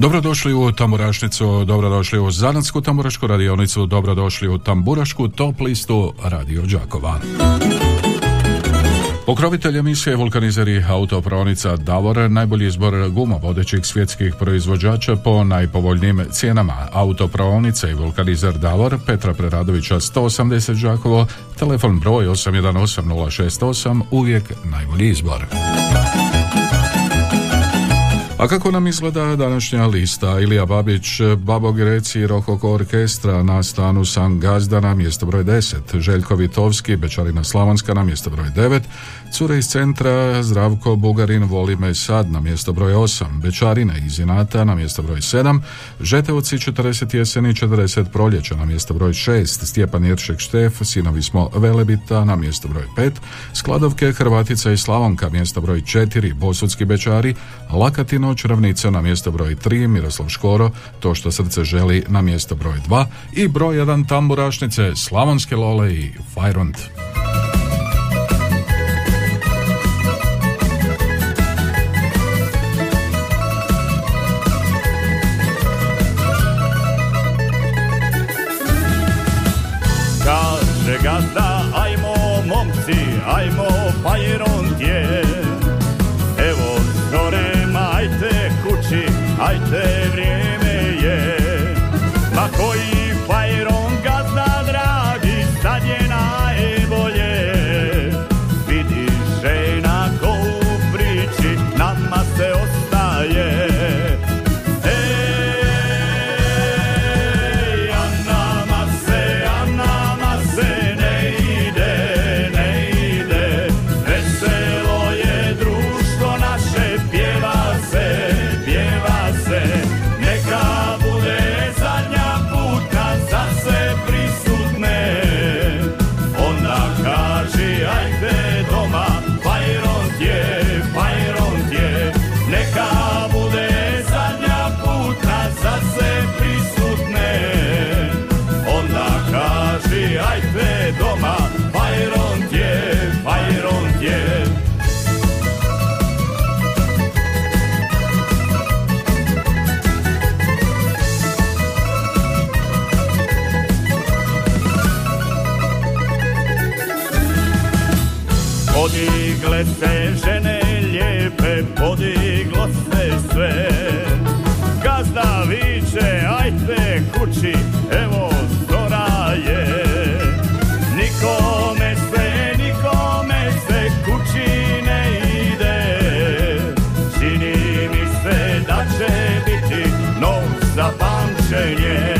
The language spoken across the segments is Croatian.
Dobrodošli u Tamburašnicu, dobrodošli u Zanatsku tamburašku radionicu, dobrodošli u Tamburašku top listu Radio Đakova. Pokrovitelj emisije vulkanizeri autopravnica Davor najbolji izbor guma vodećih svjetskih proizvođača po najpovoljnijim cijenama. Autopravnica i vulkanizer Davor Petra Preradovića 180 Đakovo, telefon broj 818068, uvijek najbolji izbor. A kako nam izgleda današnja lista? Ilija Babić, Babo Greci, Rokoko orkestra na stanu San Gazda na mjesto broj 10, Željko Vitovski, Bečarina Slavonska na mjesto broj 9, Cure iz centra, Zdravko Bugarin, Voli me sad na mjesto broj 8, Bečarina iz Inata na mjesto broj 7, Žetevci 40 jeseni 40 proljeća na mjesto broj 6, Stjepan Iršek Štef, Sinovi smo Velebita na mjesto broj 5, Skladovke Hrvatica i Slavonka mjesto broj 4, Bosudski Bečari, Lakatino Ravnica na mjesto broj 3, Miroslav Škoro, To što srce želi na mjesto broj 2 i broj 1 tamburašnice Slavonske Lole i Fajrond. gazda, ajmo momci, ajmo Fajrond se žene lijepe, podiglo se sve. Gazda viče, ajte kući, evo zora je. Nikome se, nikome se kući ne ide. Čini mi se da će biti nov za pamćenje.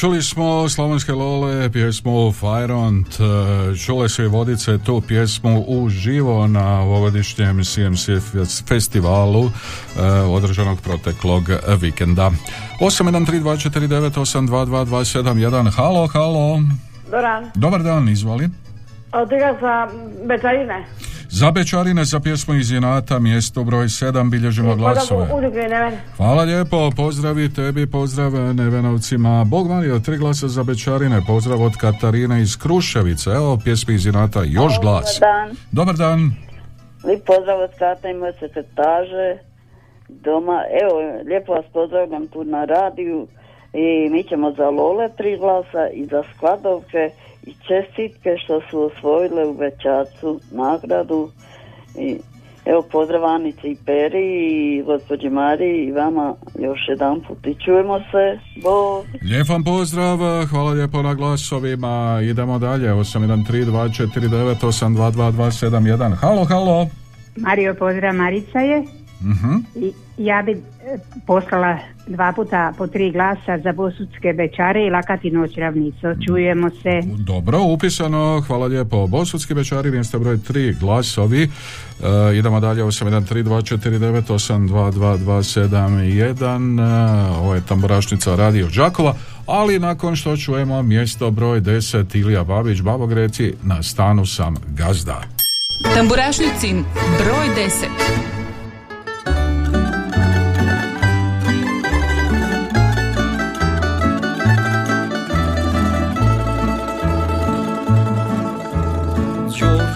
Čuli smo Slavonske Lole, pjesmu Fajront, čule su i vodice tu pjesmu uživo na ovogodišnjem CMC festivalu e, održanog proteklog vikenda. 813249822271, halo, halo. Dobar. Dobar dan, izvoli. Od za Bečarine. Za Bečarine za pjesmu iz Inata, mjesto broj 7, bilježimo glasove. Hvala lijepo, pozdrav i tebi, pozdrav Nevenovcima. Bog Mario, tri glasa za Bečarine, pozdrav od Katarine iz Kruševice. Evo pjesmi iz Inata, još glas. Dobar dan. Dobar dan. Lijep pozdrav od Kata i moje sekretaže doma. Evo, lijepo vas pozdravljam tu na radiju i mi ćemo za Lole tri glasa i za Skladovke i čestitke što su osvojile u Večacu nagradu i evo pozdrav Anici i Peri i gospođi Mariji i vama još jedan put i čujemo se, Bog. Lijep vam pozdrav, hvala lijepo na glasovima, idemo dalje, 813249822271, halo, halo. Mario, pozdrav, Marica je. uh I ja bi e, poslala dva puta po tri glasa za Bosutske bečare i Lakatinoć ravnico. Čujemo se. Dobro, upisano, hvala lijepo. Bosutski bečari, mjesto broj tri glasovi. E, idemo dalje, 813249822271. E, ovo je tamburašnica Radio Đakova, ali nakon što čujemo mjesto broj 10 Ilija Babić, Babogreci, na stanu sam gazda. Tamburašnicin broj 10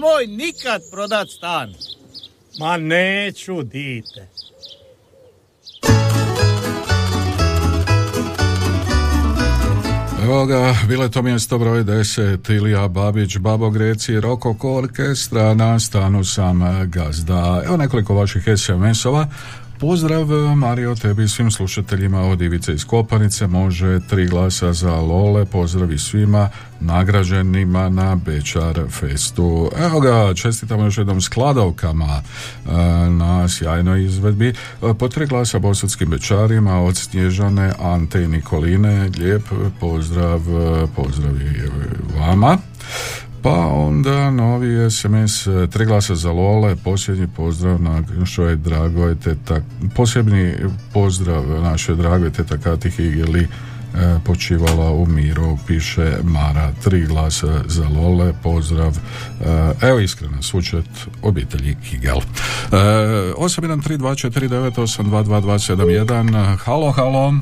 nemoj nikad prodat stan. Ma neću, dite. Evo ga, bilo je to mjesto broj 10, Ilija Babić, Babo Greci, Rokoko orkestra, na stanu sam gazda. Evo nekoliko vaših SMS-ova. Pozdrav Mario tebi i svim slušateljima od Ivice iz Kopanice, može tri glasa za Lole, pozdravi svima nagrađenima na Bečar Festu. Evo ga, čestitamo još jednom skladovkama e, na sjajnoj izvedbi. E, Po tri glasa bosanskim Bečarima od Snježane, Ante i Nikoline, lijep pozdrav, e, pozdravi vama. Pa onda novi SMS, e, tri glasa za Lole, posljednji pozdrav na je dragoj teta, posebni pozdrav našoj dragoj teta Kati Higeli, e, počivala u miru, piše Mara, tri glasa za Lole, pozdrav, e, evo iskrena sučet obitelji Higel. E, 813249822271, halo, halo.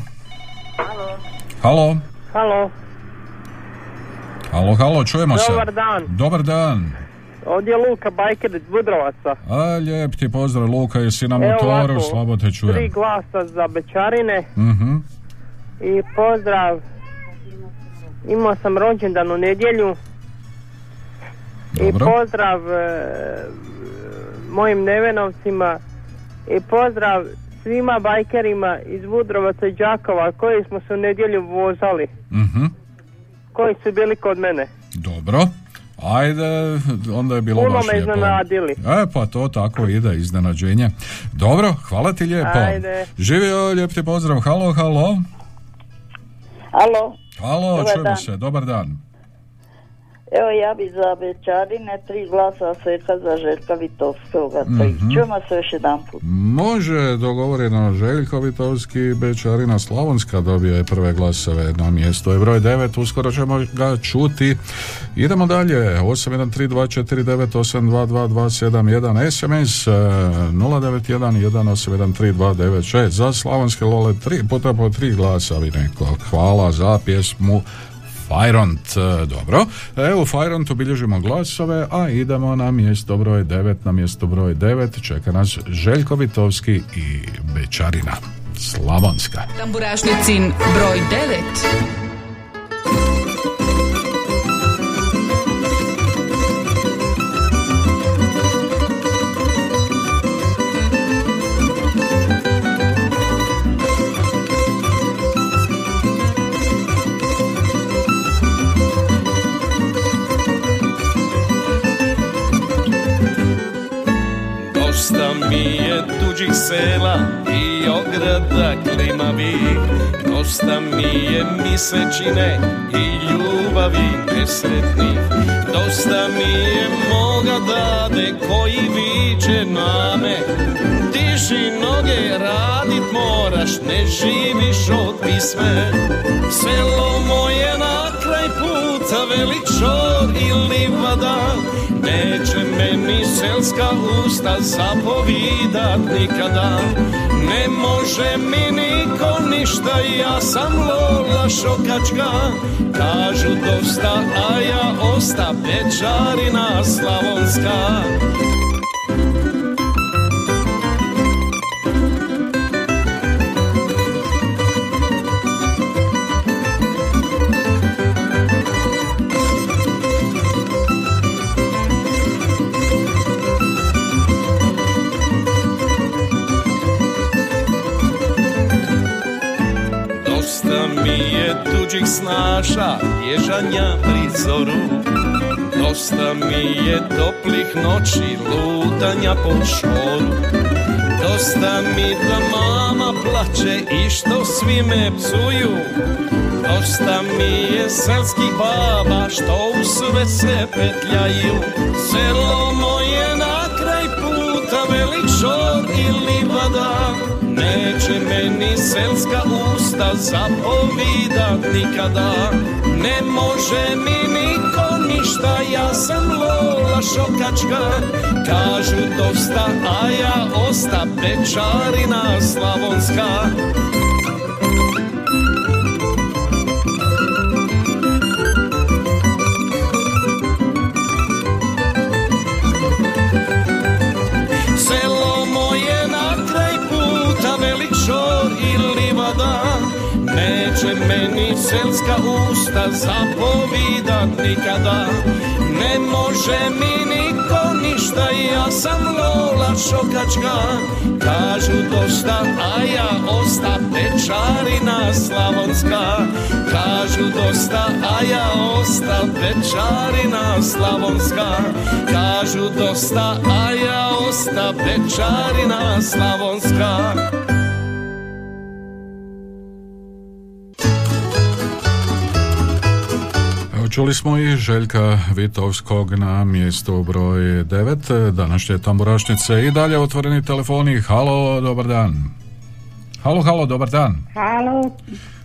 Halo. Halo, Halo, halo, čujemo se. Dobar dan. Dobar dan. ovdje je Luka Bajker iz Budrovaca. A, lijep ti pozdrav, Luka, jesi na motoru, slabo te Tri čujem. glasa za Bečarine Mhm. i pozdrav. Imao sam rođendan u nedjelju. I pozdrav e, mojim nevenovcima i pozdrav svima bajkerima iz Budrovaca i Đakova koji smo se u nedjelju vozali, Mhm. Koji su bili kod mene. Dobro. Ajde, onda je bilo Puno baš me iznenadili. E, pa to tako ide, iznenađenje. Dobro, hvala ti lijepo. Ajde. Živio, lijep ti pozdrav. Halo, halo. Alo, Halo, Dobar čujemo dan. se, dobar dan. Evo ja bi za Bečarine tri glasa sveka za Željka Vitovskoga. Mhm. Čujemo se još jedan put. Može, dogovoreno Željko Vitovski, Bečarina Slavonska dobije prve glasove na mjesto je broj 9, uskoro ćemo ga čuti. Idemo dalje, 813249822271 SMS eh, 09118139296 za Slavonske Lole tri puta po tri glasa bi neko. Hvala za pjesmu Fajront, e, dobro. Evo, Fajront obilježimo glasove, a idemo na mjesto broj 9. Na mjesto broj 9 čeka nas Željko Vitovski i Bečarina. Slavonska. Tamburašnicin broj 9. tuđih sela i ograda klimavih Dosta mi je misečine i ljubavi nesretnih. Dosta mi je moga dade koji viče na me Diži noge, radit moraš, ne živiš od pisme. Selo moje na puta, velik čor i livada Neće meni selska usta zapovidat nikada. Ne može mi niko ništa, ja sam Lola Šokačka. Kažu dosta, a ja osta pečarina slavonska Dosta mi je tuđih snaša, ježanja pri zoru Dosta mi je toplih noći, lutanja po šoru. Dosta mi da mama plače i što svi me psuju Dosta mi je selskih baba što u sve se petljaju Selo Neće meni selska usta zapovidat nikada. Ne može mi niko ništa, ja sam Lola Šokačka. Kažu dosta, a ja osta pečarina slavonska meni selska usta zapovidat nikada. Ne može mi niko ništa, ja sam Lola Šokačka. Kažu dosta, a ja osta pečarina slavonska. Kažu dosta, a ja osta pečarina slavonska. Kažu dosta, a ja osta pečarina slavonska Čuli smo i Željka Vitovskog na mjestu broj 9 današnje tamburašnice i dalje otvoreni telefoni. Halo, dobar dan. Halo, halo, dobar dan. Halo,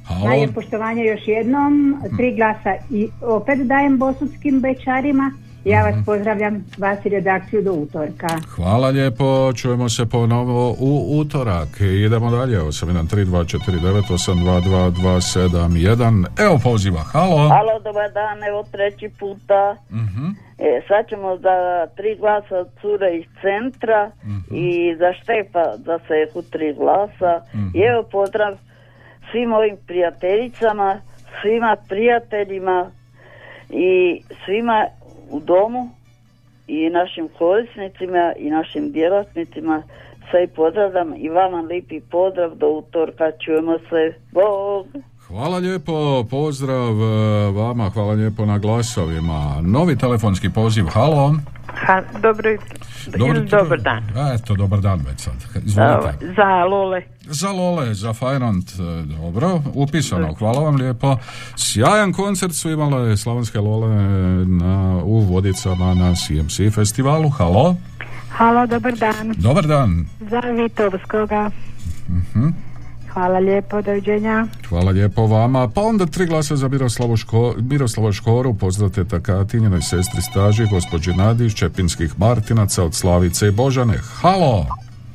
Halo. dajem poštovanje još jednom, tri glasa i opet dajem bosutskim bečarima. Ja vas pozdravljam, vas i redakciju do utorka. Hvala lijepo, čujemo se ponovo u utorak. Idemo dalje, 813249822271. Evo poziva, halo. Halo, dobar dan, evo treći puta. Mhm. E, sad ćemo za tri glasa cure iz centra i za Štefa za Sehu tri glasa. I evo pozdrav svim mojim prijateljicama, svima prijateljima i svima u domu i našim korisnicima i našim djelatnicima sve pozdravljam i vama lipi pozdrav do utorka, čujemo se, Bog! Hvala lijepo, pozdrav e, vama, hvala lijepo na glasovima. Novi telefonski poziv, halo. Ha, dobro jutro. Ili jutro. dobar dan. A, Eto, dobar dan već sad. Izvolite. Za Lole. Za Lole, za Fajrant, e, dobro, upisano, hvala vam lijepo. Sjajan koncert su imale Slavonske Lole na, u Vodicama na CMC festivalu, halo. Halo, dobar dan. Dobar dan. Za Vitovskoga. Mhm. Hvala lijepo, doviđenja. Hvala lijepo vama. Pa onda tri glasa za Miroslavu, Ško, Miroslavu Škoru, pozdrav teta Katinjenoj sestri staži, gospođi Nadi iz Čepinskih Martinaca od Slavice i Božane. Halo,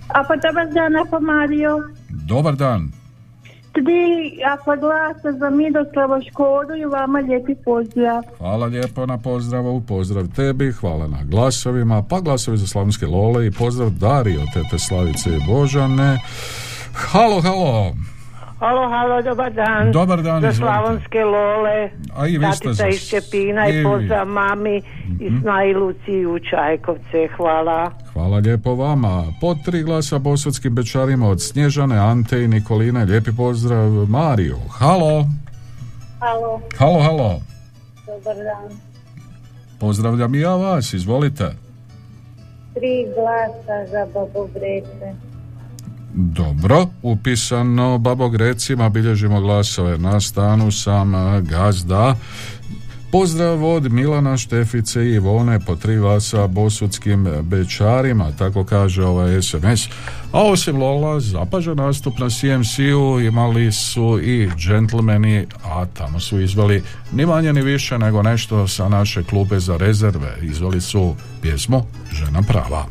A pa dobar dan, ako Mario. dobar dan. Tri, ako glasa za Miroslava Škodu i vama lijepi pozdrav. Hvala lijepo na pozdravu, pozdrav tebi, hvala na glasovima, pa glasovi za Slavonske Lole i pozdrav Dario, tete Slavice i Božane. Halo, halo. Halo, halo, dobar dan. Dobar dan, Za. Slavonske Lole. A i vi ste Tatica za- iz Čepina i i pozdrav mami i Snaji Luciji u Čajkovce. Hvala. Hvala lijepo vama. Po tri glasa bosatskim bečarima od Snježane, Ante i Nikoline. Lijepi pozdrav Mariju. Halo, Halo, halo, halo. dobar dan. Pozdravljam i ja vas, izvolite. Tri glasa za Bobo Grece. Dobro, upisano Babo Grecima, bilježimo glasove na stanu sam gazda. Pozdrav od Milana Štefice i Ivone po tri glasa bosudskim bečarima, tako kaže ovaj SMS. A osim Lola, zapažan nastup na CMC-u imali su i džentlmeni, a tamo su izvali ni manje ni više nego nešto sa naše klube za rezerve. Izvali su pjesmu Žena prava.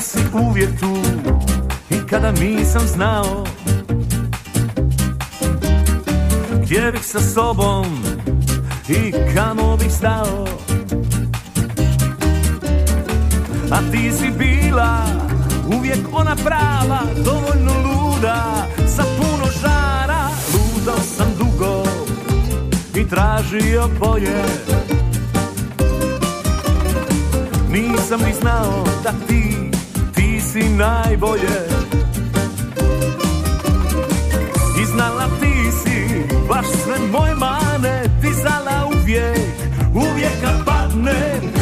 Si uvijek tu i kada nisam znao Gdje bih sa sobom i kamo bih stao. A ti si bila uvijek ona prava Dovoljno luda, sa puno žara. Ludao sam dugo i tražio bolje Nisam ni znao da ti si najbolje. I znala ti si baš sve moje mane Dizala uvijek, uvijek kad padnem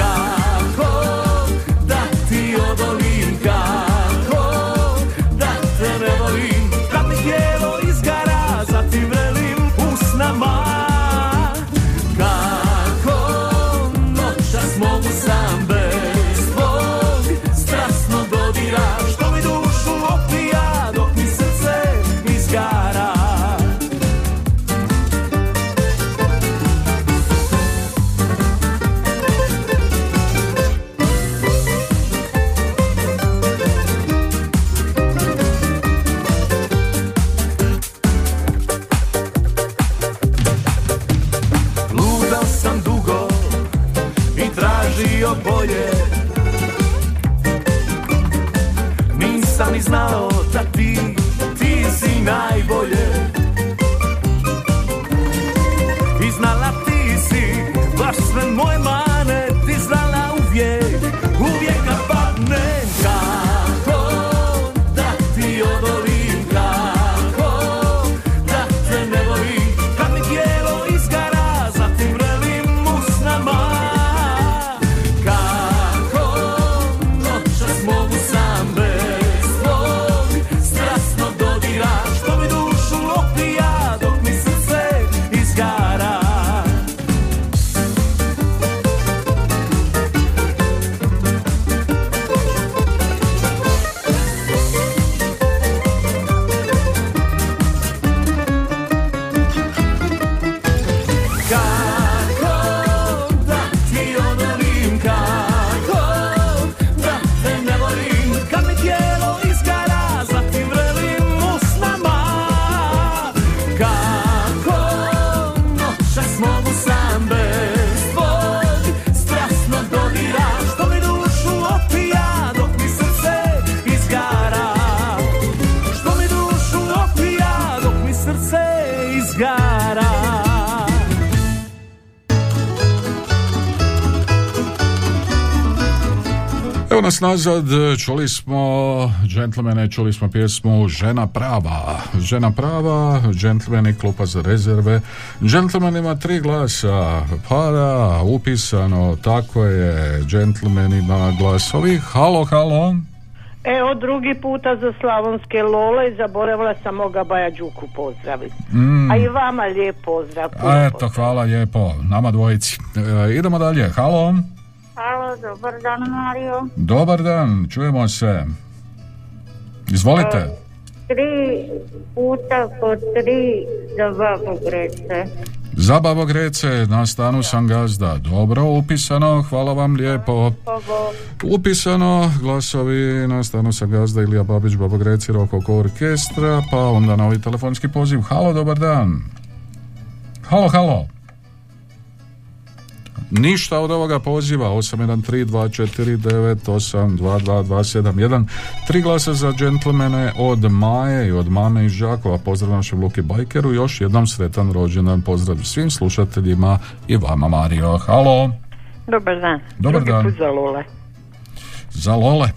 Nazad, čuli smo džentlmene, čuli smo pjesmu Žena prava. Žena prava, džentlmeni klupa za rezerve. Džentlmen ima tri glasa, pa da, upisano, tako je, džentlmen ima glasovi. Halo, halo. Evo drugi puta za slavonske lole i zaboravila sam moga Baja Đuku pozdraviti. Mm. A i vama lijep pozdrav. eto, hvala lijepo, nama dvojici. E, idemo dalje, halo. Dobar dan Mario. Dobar dan, čujemo se. Izvolite. Tri puta po tri za babu Grece. Za Grece, na stanu sam gazda. Dobro, upisano, hvala vam lijepo. Upisano, glasovi na stanu sam gazda Ilija Babić, Babo Greci, Rokoko orkestra, pa onda novi telefonski poziv. Halo, dobar dan. Halo, halo. Ništa od ovoga poziva. 813249822271 Tri glasa za džentlmene od Maje i od mame iz Žakova. Pozdrav našem Luki Bajkeru. Još jednom sretan rođendan. Pozdrav svim slušateljima i vama Mario. Halo. Dobar dan. Dobar Drugi dan. put za Lole. Za Lole.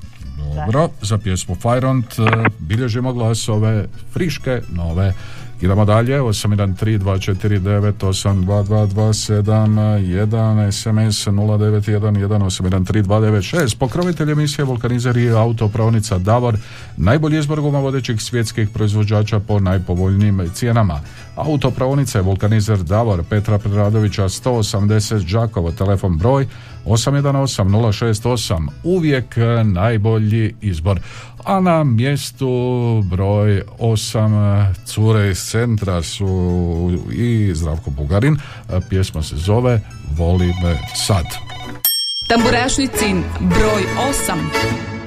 Dobro, za pjesmu Fajront e, bilježimo glasove friške, nove. Idemo dalje, 813249822271 SMS 0911813296 Pokrovitelj emisije Vulkanizer i autopravnica Davor Najbolji izbor guma vodećih svjetskih proizvođača po najpovoljnijim cijenama. Autopravnica je Vulkanizer Davor Petra Preradovića 180 Đakovo Telefon broj 818068 Uvijek najbolji izbor a na mjestu broj 8 cure iz centra su i Zdravko Bugarin. Pjesma se zove Voli me sad. Tamburašnicin broj 8.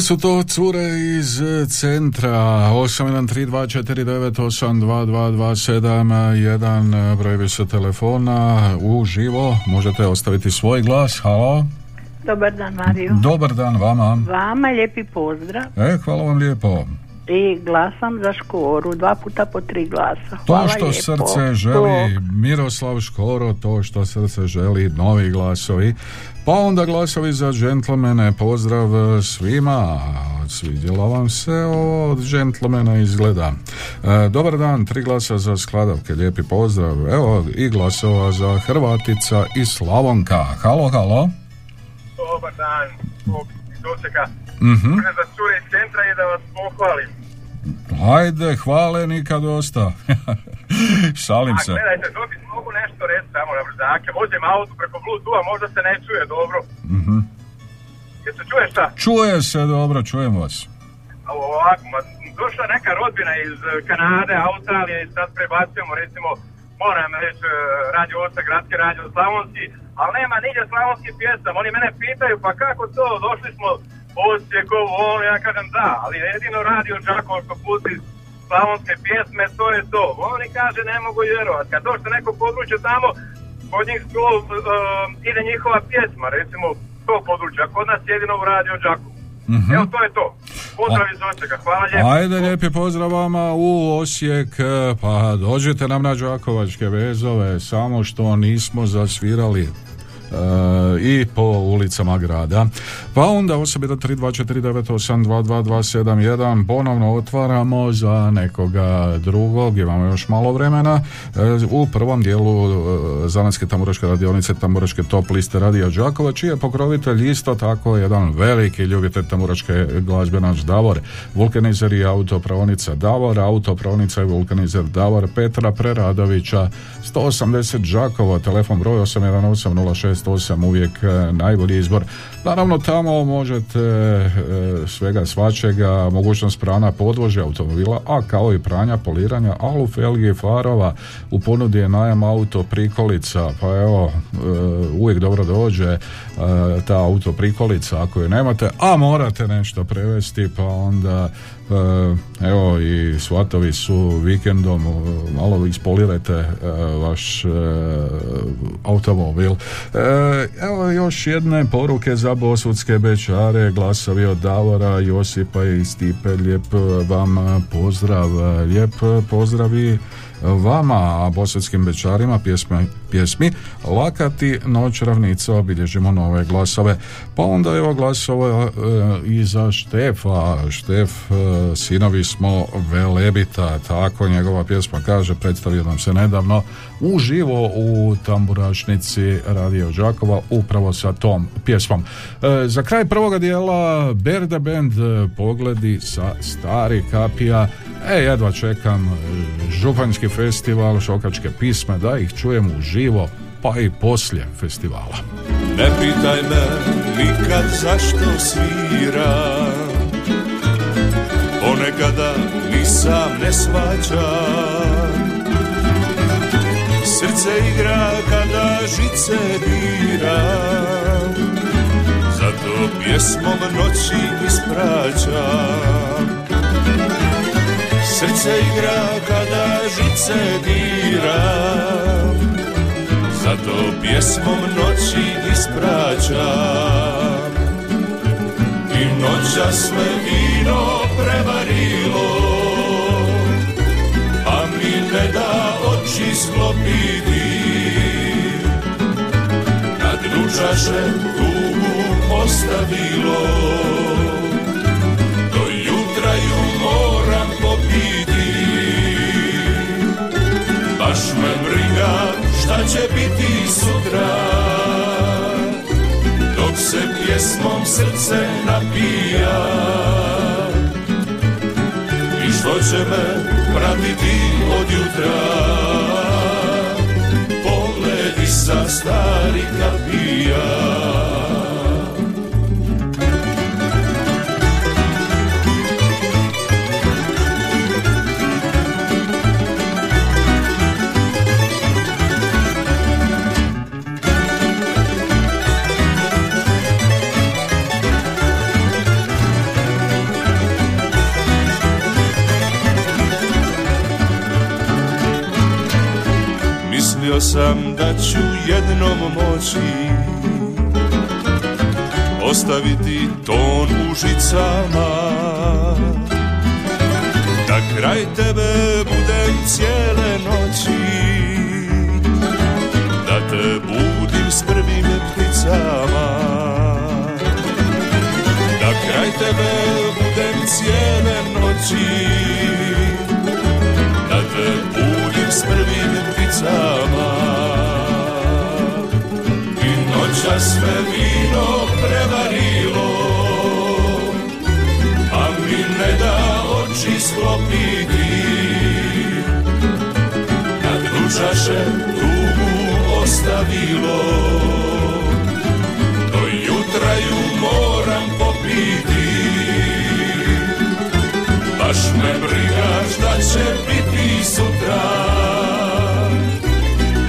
Bile su to cure iz centra. 813249822271 jedan brojevi su telefona uživo. Možete ostaviti svoj glas. Halo. Dobar dan, Mariju. dobar dan vama. Vama lijepi pozdrav. E hvala vam lijepo i glasam za Škoru, dva puta po tri glasa. to Hvala što lijepo. srce želi Miroslav Škoro to što srce želi novi glasovi pa onda glasovi za džentlmene pozdrav svima svidjelo vam se ovo od džentlmena izgleda E, dobar dan, tri glasa za skladavke lijepi pozdrav, evo i glasova za Hrvatica i Slavonka halo, halo Dobar dan, Bog dočeka. Mhm. Može za cure centra i da vas pohvalim. Ajde, hvale nikad dosta. Šalim A se. gledajte, dobi mogu nešto reći samo na brzake. Vozim auto preko Bluetooth-a, možda se ne čuje dobro. Mhm. Jel se čuje šta? Čuje se dobro, čujem vas. ovako, ma, došla neka rodbina iz eh, Kanade, Australije i sad prebacujemo recimo moram reći eh, radio Osta, gradski radio Slavonski, ali nema nigdje slavonski pjesam. Oni mene pitaju pa kako to, došli smo Osijekovu, ono, ja kažem da, ali jedino radio Đakovo što pusti slavonske pjesme, to je to. Oni kaže ne mogu vjerovati. Kad došte neko područje tamo, kod njih to, eh, ide njihova pjesma, recimo to područje, a kod nas jedino u radio Đakovo. Mhm. Evo to je to. Pozdrav iz Osijeka, hvala lijepo. Ajde, lijepi pozdrav vama u Osijek, pa dođite nam na Đakovačke vezove, samo što nismo zasvirali i po ulicama grada. Pa onda 813249822271 ponovno otvaramo za nekoga drugog, imamo još malo vremena. E, u prvom dijelu e, Zanatske tamburaške radionice tamburaške top liste Radio Đakova, čiji je pokrovitelj isto tako jedan veliki ljubitelj tamburaške glazbe naš Davor, vulkanizer i autopravnica Davor, autopravnica i vulkanizer Davor Petra Preradovića 180 Đakova, telefon broj 818068 uvijek e, najbolji izbor. Naravno tamo možete e, svega svačega, mogućnost prana podvožja automobila, a kao i pranja, poliranja, alu, felgi, farova, u ponudi je najam auto prikolica, pa evo, e, uvijek dobro dođe e, ta auto prikolica ako je nemate, a morate nešto prevesti, pa onda e, evo i svatovi su vikendom e, malo ispolirajte e, vaš e, automobil. E, evo još jedne poruke za bosudske bečare, glasovi od Davora, Josipa i Stipe, lijep vam pozdrav, lijep pozdravi vama, a bosanskim bečarima pjesme, pjesmi Lakati noć ravnica obilježimo nove glasove. Pa onda evo glasove e, i za Štefa. Štef, e, sinovi smo Velebita, tako njegova pjesma kaže, predstavio nam se nedavno uživo u tamburašnici Radio Đakova upravo sa tom pjesmom. E, za kraj prvoga dijela Berda Band e, pogledi sa stari kapija E, jedva čekam e, Županjski festival, šokačke pisme, da ih čujem uživo, pa i poslije festivala. Ne pitaj me nikad zašto sviram Ponekada ni sam ne svađam Srce igra kada žice diram Zato pjesmom noći ispraćam Srce igra kada žice diram Zato pjesmom noći ispraćam. I noća sve vino prevarilo. A mi ne da oči sklopiti. Kad ručaše tugu ostavilo. Do jutra ju moram popiti me briga šta će biti sutra. Dok se pjesmom srce napija. I što će me pratiti od jutra? Pogledi sa starih kapija Mislio sam da ću jednom moći Ostaviti ton u žicama. Da kraj tebe budem cijele noći Da te budim s prvim pticama. Da kraj tebe budem cijele noći Da te budim s prvim pticama sama I noća sve vino prevarilo A mi ne da oči sklopiti. Kad ručaše tugu ostavilo Do jutra ju moram popiti. Baš me briga šta će biti sutra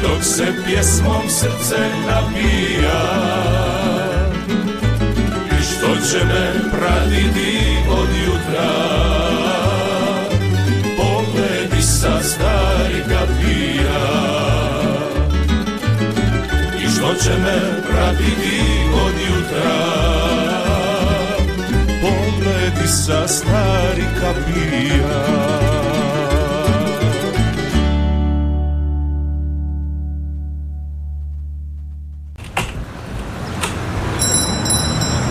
dok se pjesmom srce nabija. I što će me pratiti od jutra? Pogledi sa stari kapija. I što će me pratiti od jutra? Pogledi sa stari kapija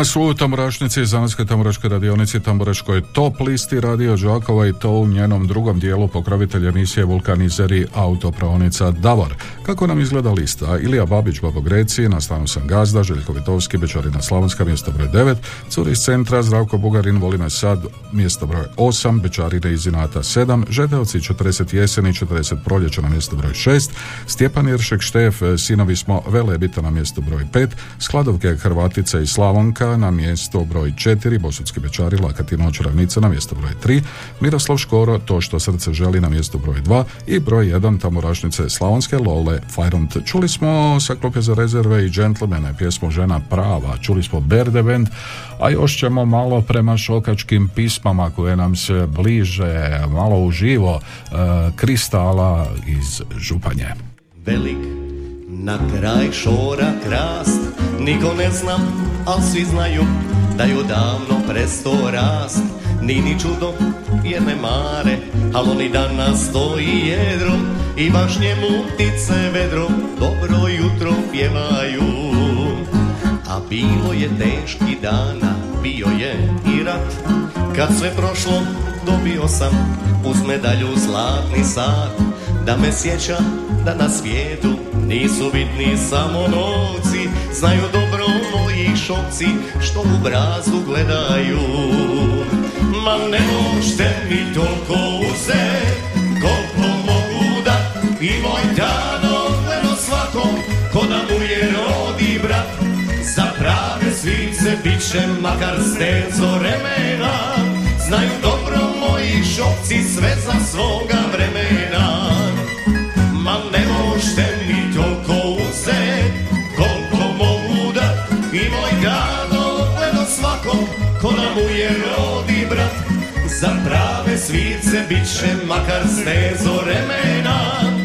Evo nas u Tamburašnici, Zanatskoj tamburaškoj radionici, Tamburaškoj top listi radio Đakova i to u njenom drugom dijelu pokrovitelj emisije Vulkanizeri autopravnica Davor. Kako nam izgleda lista? Ilija Babić, Babo Greci, na stanu sam Gazda, Željko Vitovski, Bečarina Slavonska, mjesto broj 9, Curi iz centra, Zdravko Bugarin, Voli me sad, mjesto broj 8, Bečarine iz Inata 7, Žedeoci 40 jeseni, 40 proljeća na mjesto broj 6, Stjepan Iršek Štef, Sinovi smo Velebita na mjesto broj 5, Skladovke Hrvatica i Slavonka na mjesto broj 4, Bosutski Bečari, Lakatinoć Ravnica na mjesto broj 3, Miroslav Škoro, To što srce želi na mjesto broj 2 i broj 1 Tamburašnice Slavonske Lole Fajront. Čuli smo sa klupe za rezerve i džentlmene pjesmu Žena prava, čuli smo Berde Band, a još ćemo malo prema šokačkim pismama koje nam se bliže, malo uživo, e, Kristala iz Županje. Velik na kraj šora krast Niko ne zna, al svi znaju Da je odavno presto rast. Ni ni čudo jer ne mare Al oni danas stoji jedro I baš njemu ptice vedro Dobro jutro pjevaju. A bilo je teški dana Bio je i rat. Kad sve prošlo dobio sam Uz medalju zlatni sat Da me sjeća da na svijetu nisu bitni samo novci. Znaju dobro moji šokci što u brazu gledaju. Ma ne možete mi toliko uzet koliko mogu da I moj dano gledo svakom ko da mu je rodi brat. Za prave svice bit će makar stezo remena Znaju dobro moji šokci sve za svoga vremena svirce bit će makar stezo remena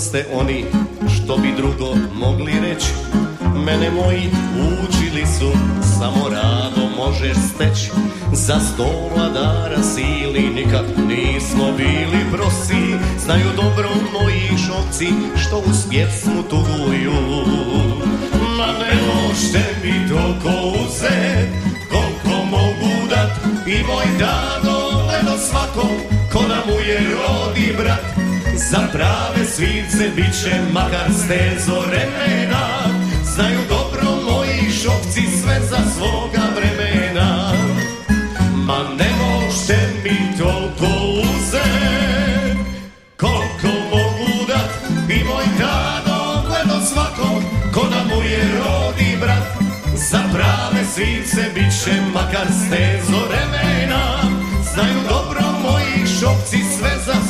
oproste oni što bi drugo mogli reći. Mene moji učili su samo rado možeš steći. Za sto vladara sili nikad nismo bili prosi. Znaju dobro moji šokci što uz pjesmu tuguju. Ma ne možete mi toliko uzet koliko mogu dat. I moj dado gledo svakom ko da mu je rodi brat za prave svirce bit će makar stezo remena. Znaju dobro moji šokci sve za svoga vremena. Ma ne možete mi toliko uzet. Koliko mogu dat I moj dado gledo svakom Ko da mu je rodi brat. Za prave svirce bit će makar stezo remena. Znaju dobro moji šokci sve za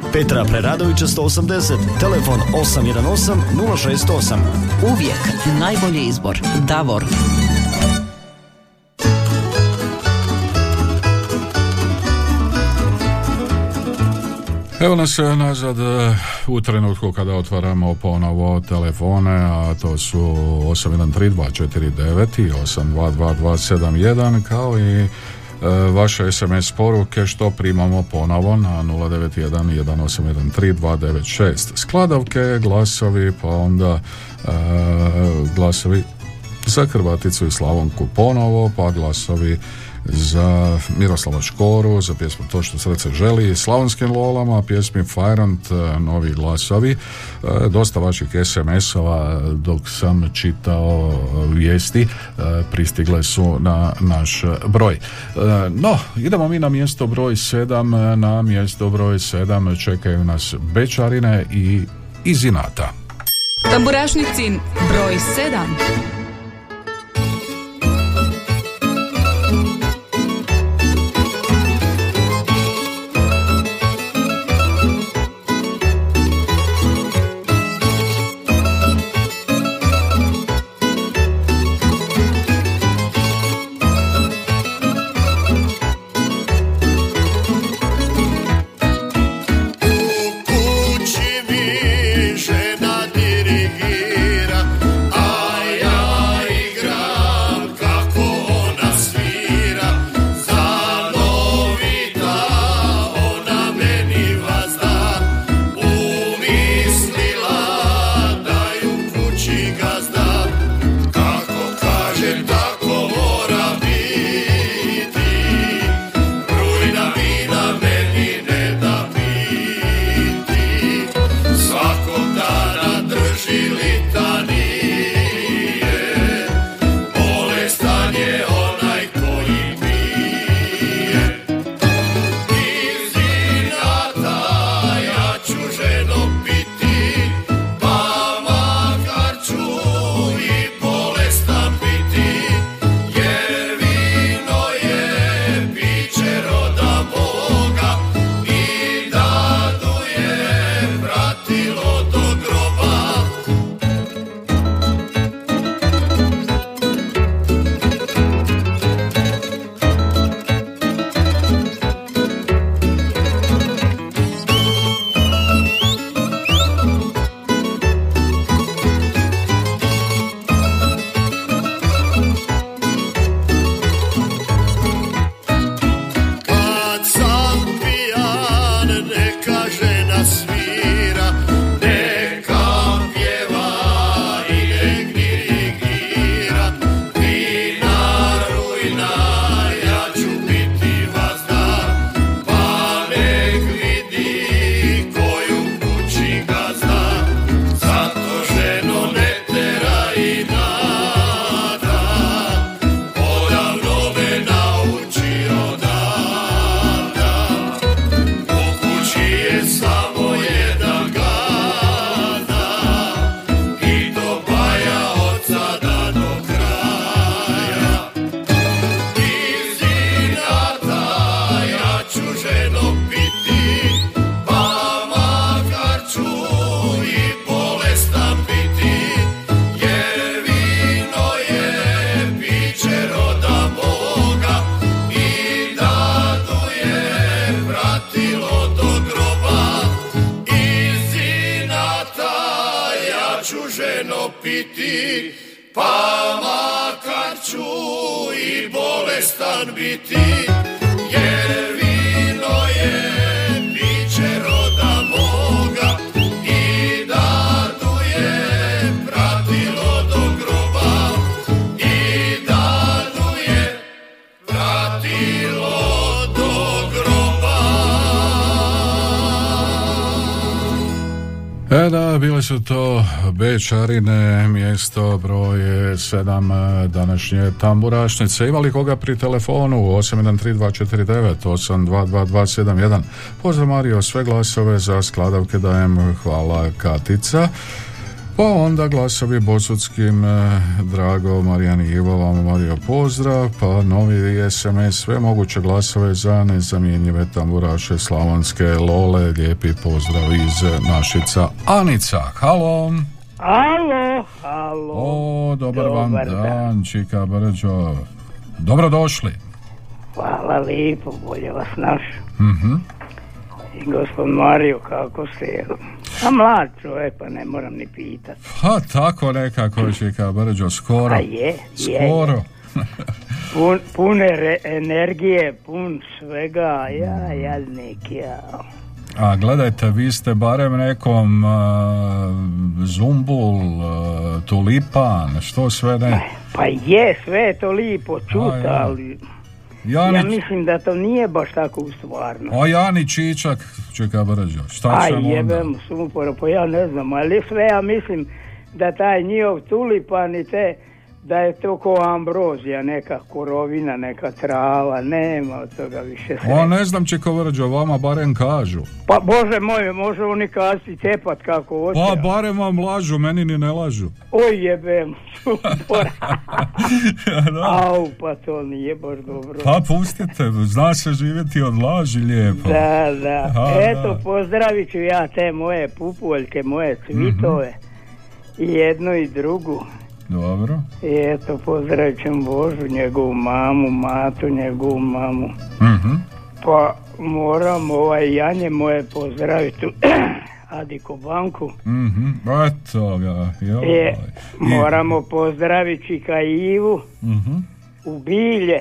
Petra Preradovića 180, telefon 818 068. Uvijek najbolji izbor. Davor. Evo nas e, nazad e, u trenutku kada otvaramo ponovo telefone, a to su 813249 i 822271 kao i vaše SMS poruke što primamo ponovo na 091 1813 skladavke, glasovi pa onda glasovi za Hrvaticu i Slavonku ponovo pa glasovi za Miroslava Škoru, za pjesmu To što srce želi, Slavonskim lolama, pjesmi Fajrant, e, novi glasovi, e, dosta vaših SMS-ova dok sam čitao vijesti, e, pristigle su na naš broj. No, idemo mi na mjesto broj 7, na mjesto broj 7 čekaju nas Bečarine i Izinata. Tamburašnicin broj 7 Bečarine, mjesto broj 7 današnje tamburašnice. Imali koga pri telefonu 813249 822271. Pozdrav Mario, sve glasove za skladavke dajem, hvala Katica. Pa onda glasovi Bosutskim, e, Drago, Marijani Ivo, Mario pozdrav, pa novi SMS, sve moguće glasove za nezamjenjive tamburaše Slavonske Lole, lijepi pozdrav iz Našica. Anica, halo! Alo, alo. O, dobar, vam Dobar dan, dan. Čika Brđo. Dobrodošli. Hvala lijepo, bolje vas naš. Mhm. I gospod Mario, kako ste? A mlad čovjek, pa ne moram ni pitat. Pa tako nekako, Čika Brđo, skoro. A je, je. Skoro. Pun, pune re- energije, pun svega, ja, jadnik, ja. A gledajte, vi ste barem nekom uh, zumbul, uh, tulipan, što sve ne. Pa je, sve je to lipo čut, A, ja. ali Jani, ja mislim da to nije baš tako u stvarnosti. a Jani Čičak, čeka brđo, šta ćemo onda? jebem sumpora, pa ja ne znam, ali sve ja mislim da taj njihov tulipan i te, da je to ko ambrozija, neka korovina, neka trava, nema od toga više sve. O, ne znam čeka brđo, vama barem kažu. Pa Bože moj, može oni kazati cepat kako hoće. Pa barem vam lažu, meni ni ne lažu. Oj jebem. Au, pa to nije baš dobro. Pa pustite, zna se živjeti od laži lijepo. Da, da. Aha, Eto, da. pozdravit ću ja te moje pupoljke, moje cvitove. I jednu i drugu. Dobro. I eto, pozdravit ćem Božu, njegovu mamu, matu, njegovu mamu. Mhm. Pa moram ovaj Janje moje pozdraviti Adiko banku. Mhm. Eto ga. E, moramo pozdraviti Čika Ivu Mhm. u Bilje.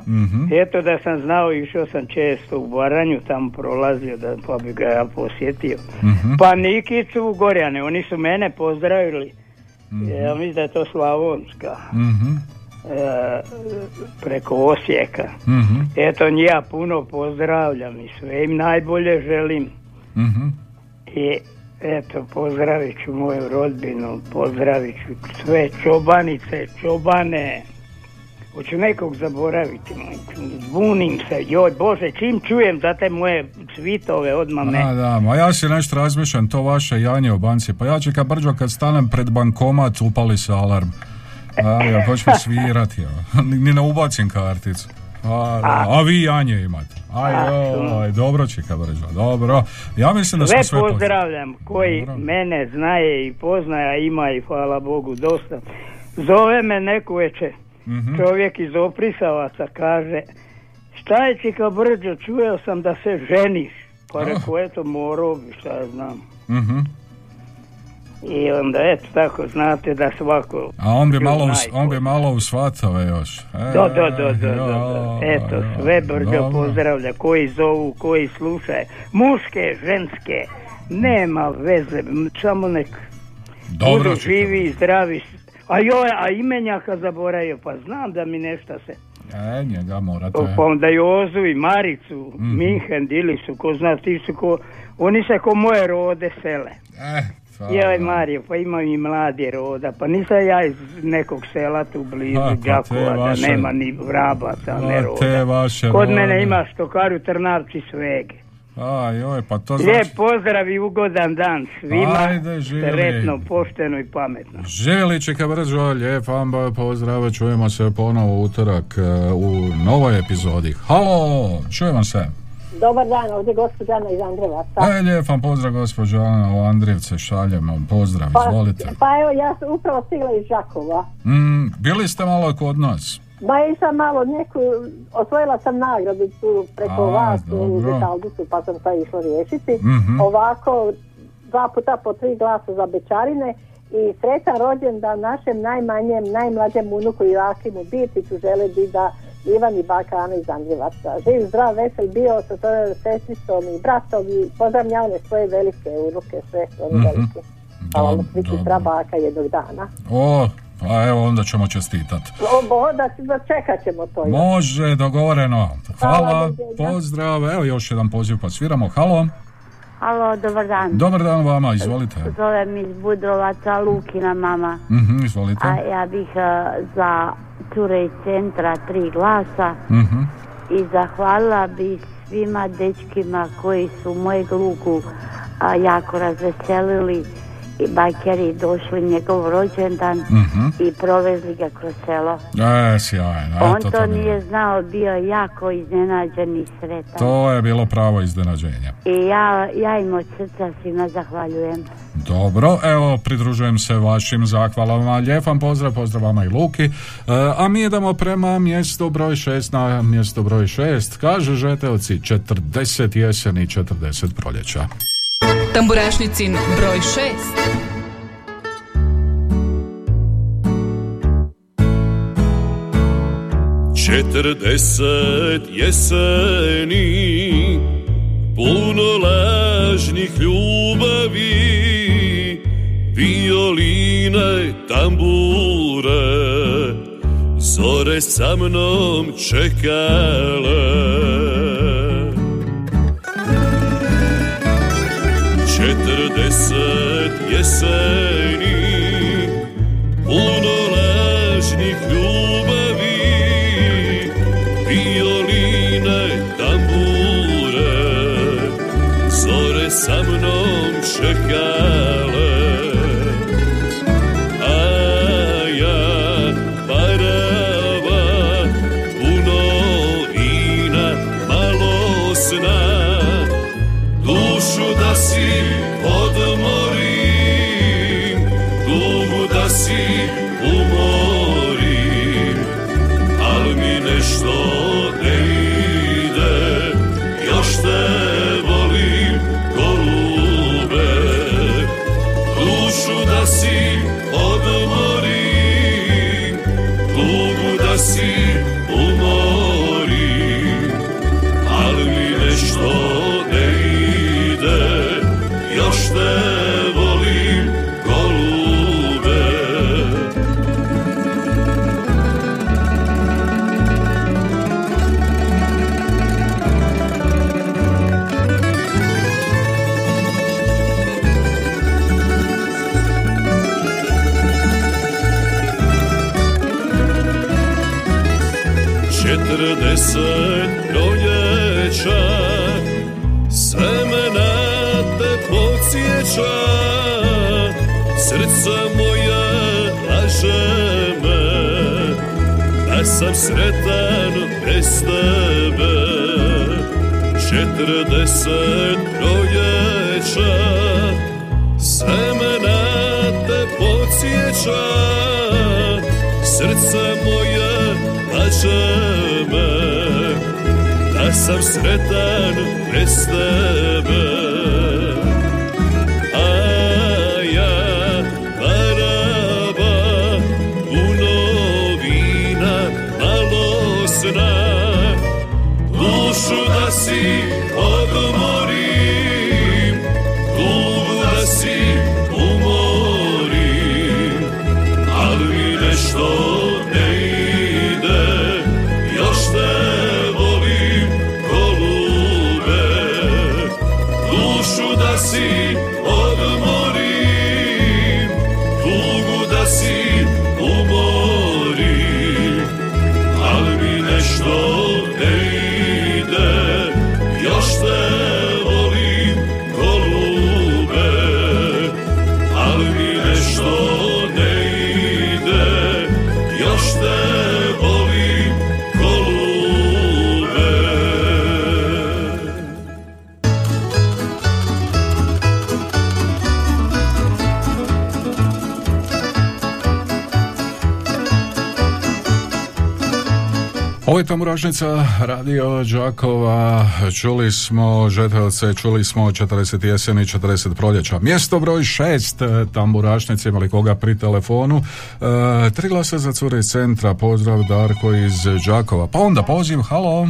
Mhm. Eto da sam znao, išao sam često u Baranju, tamo prolazio, da, pa bi ga ja posjetio. Mhm. Pa Nikicu u Gorjane, oni su mene pozdravili. Ja mislim da je to Slavonska, Mhm. e, preko Osijeka. Mhm. Eto, ja puno pozdravljam i sve im najbolje želim. Mhm. I eto, pozdravit ću moju rodbinu, pozdravit ću sve čobanice, čobane. Hoću nekog zaboraviti, zbunim se, joj Bože, čim čujem za te moje cvitove, odmah me... A da, ma ja si nešto razmišljam, to vaše janje u banci, pa ja čeka brđo kad stanem pred bankomat, upali se alarm. A, ja počne svirati, ja. Ni, ne ubacim karticu. A, da, a vi janje imate. Aj, aj, dobro čeka brđo, dobro. Ja mislim da Sve sve poz- pozdravljam koji mene znaje i poznaje, a ima i hvala Bogu dosta. Zove me neku večer, Mhm. čovjek iz Oprisavaca kaže, šta je čika brđo, čuo sam da se ženiš. Pa Ah. rekao, eto, morao bi, šta ja znam. Mhm. I onda, eto, tako, znate da svako... A on bi malo, us- on bi malo u svatove još. E, Da, da, da, da, da, da. joj, Eto, sve brđo dobro. pozdravlja, koji zovu, koji slušaju. Muške, ženske, nema veze, samo nek Dobro budu živi i zdravi. A joj, a imenjaka zaboravio, pa znam da mi nešto se... E, njega morate... Pa onda Jozu i Maricu, Mhm. Minhen, Dili su, ko zna, ti su ko... Oni se ko moje rode sele. E, pa, Joj Mario, pa imam i mladi roda, pa nisam ja iz nekog sela tu blizu Ha, pa te da nema ni vrabaca, ne te roda. vaše Kod mene ima stokaru Trnavci svege. A, joj, pa to znači... Lijep pozdrav i ugodan dan svima, Ajde, živjeli. sretno, pošteno i pametno. Živjeli čeka brzo, lijep vam ba- pozdrav, čujemo se ponovo u utorak e, u novoj epizodi. Halo, čujemo se. Dobar dan, ovdje gospođa Ana iz Andrevaca. E, lijep vam pozdrav gospođo Ana u Andrijevce, šaljem vam pozdrav, Pa, izvolite. pa evo, ja sam upravo stigla iz Žakova. Mm, bili ste malo kod nas. Ma i sam malo neku, osvojila sam nagradu tu preko A, vas u. Vitaldusu, pa sam to išla riješiti. Mhm. Ovako, dva puta po tri glasa za Bečarine i sretan rođendan našem najmanjem, najmlađem unuku Joakimu Birtiću žele bi da Ivan i baka Ana iz Andrijevaca. Živ, zdrav, vesel bio sa svojom sestricom i bratom i pozdravlja one svoje velike unuke, sve oni Mhm. velike. Hvala biti prabaka jednog dana. O, pa evo onda ćemo čestitati. Da, čekat ćemo to. Može, dogovoreno. Hvala, Hvala, pozdrav. Evo još jedan poziv pa sviramo. Halo. Halo, dobar dan. Dobar dan vama, izvolite. Zovem iz Budrovaca, Lukina mama. Mhm, izvolite. A ja bih e, za cure iz centra tri glasa Mhm. i zahvalila bi svima dečkima koji su moje gluku a, jako razveselili i bajkeri došli njegov rođendan Mhm. i provezli ga kroz selo. E, sjajno. On to bi nije bilo. znao, bio jako iznenađen i sretan. To je bilo pravo iznenađenje. I ja, ja im od srca svima zahvaljujem. Dobro, evo, pridružujem se vašim zahvalama. Lijep vam pozdrav, pozdrav vama i Luki. E, a mi idemo prema mjestu broj 6 na mjesto broj 6. Kaže Žeteoci 40 jeseni, 40 proljeća. Tamburašnicin broj 6. Četrdeset jeseni Puno lažnih ljubavi Violine, tambure Zore sa mnom čekale Četrdeset jeseni Puno lažnih ljubavi Violine, tambure Zore sa mnom čekale sam sretan bez tebe. Četrdeset proljeća Sve me na te podsjeća. Srce moje laže me. Da sam sretan bez tebe Ovo je Tamburašnica, radio Đakova, čuli smo Žetelce, čuli smo 40 jeseni, 40 proljeća. Mjesto broj 6, Tamburašnice, imali koga pri telefonu. E, tri glasa za cure iz centra, pozdrav Darko iz Đakova. Pa onda poziv, halo.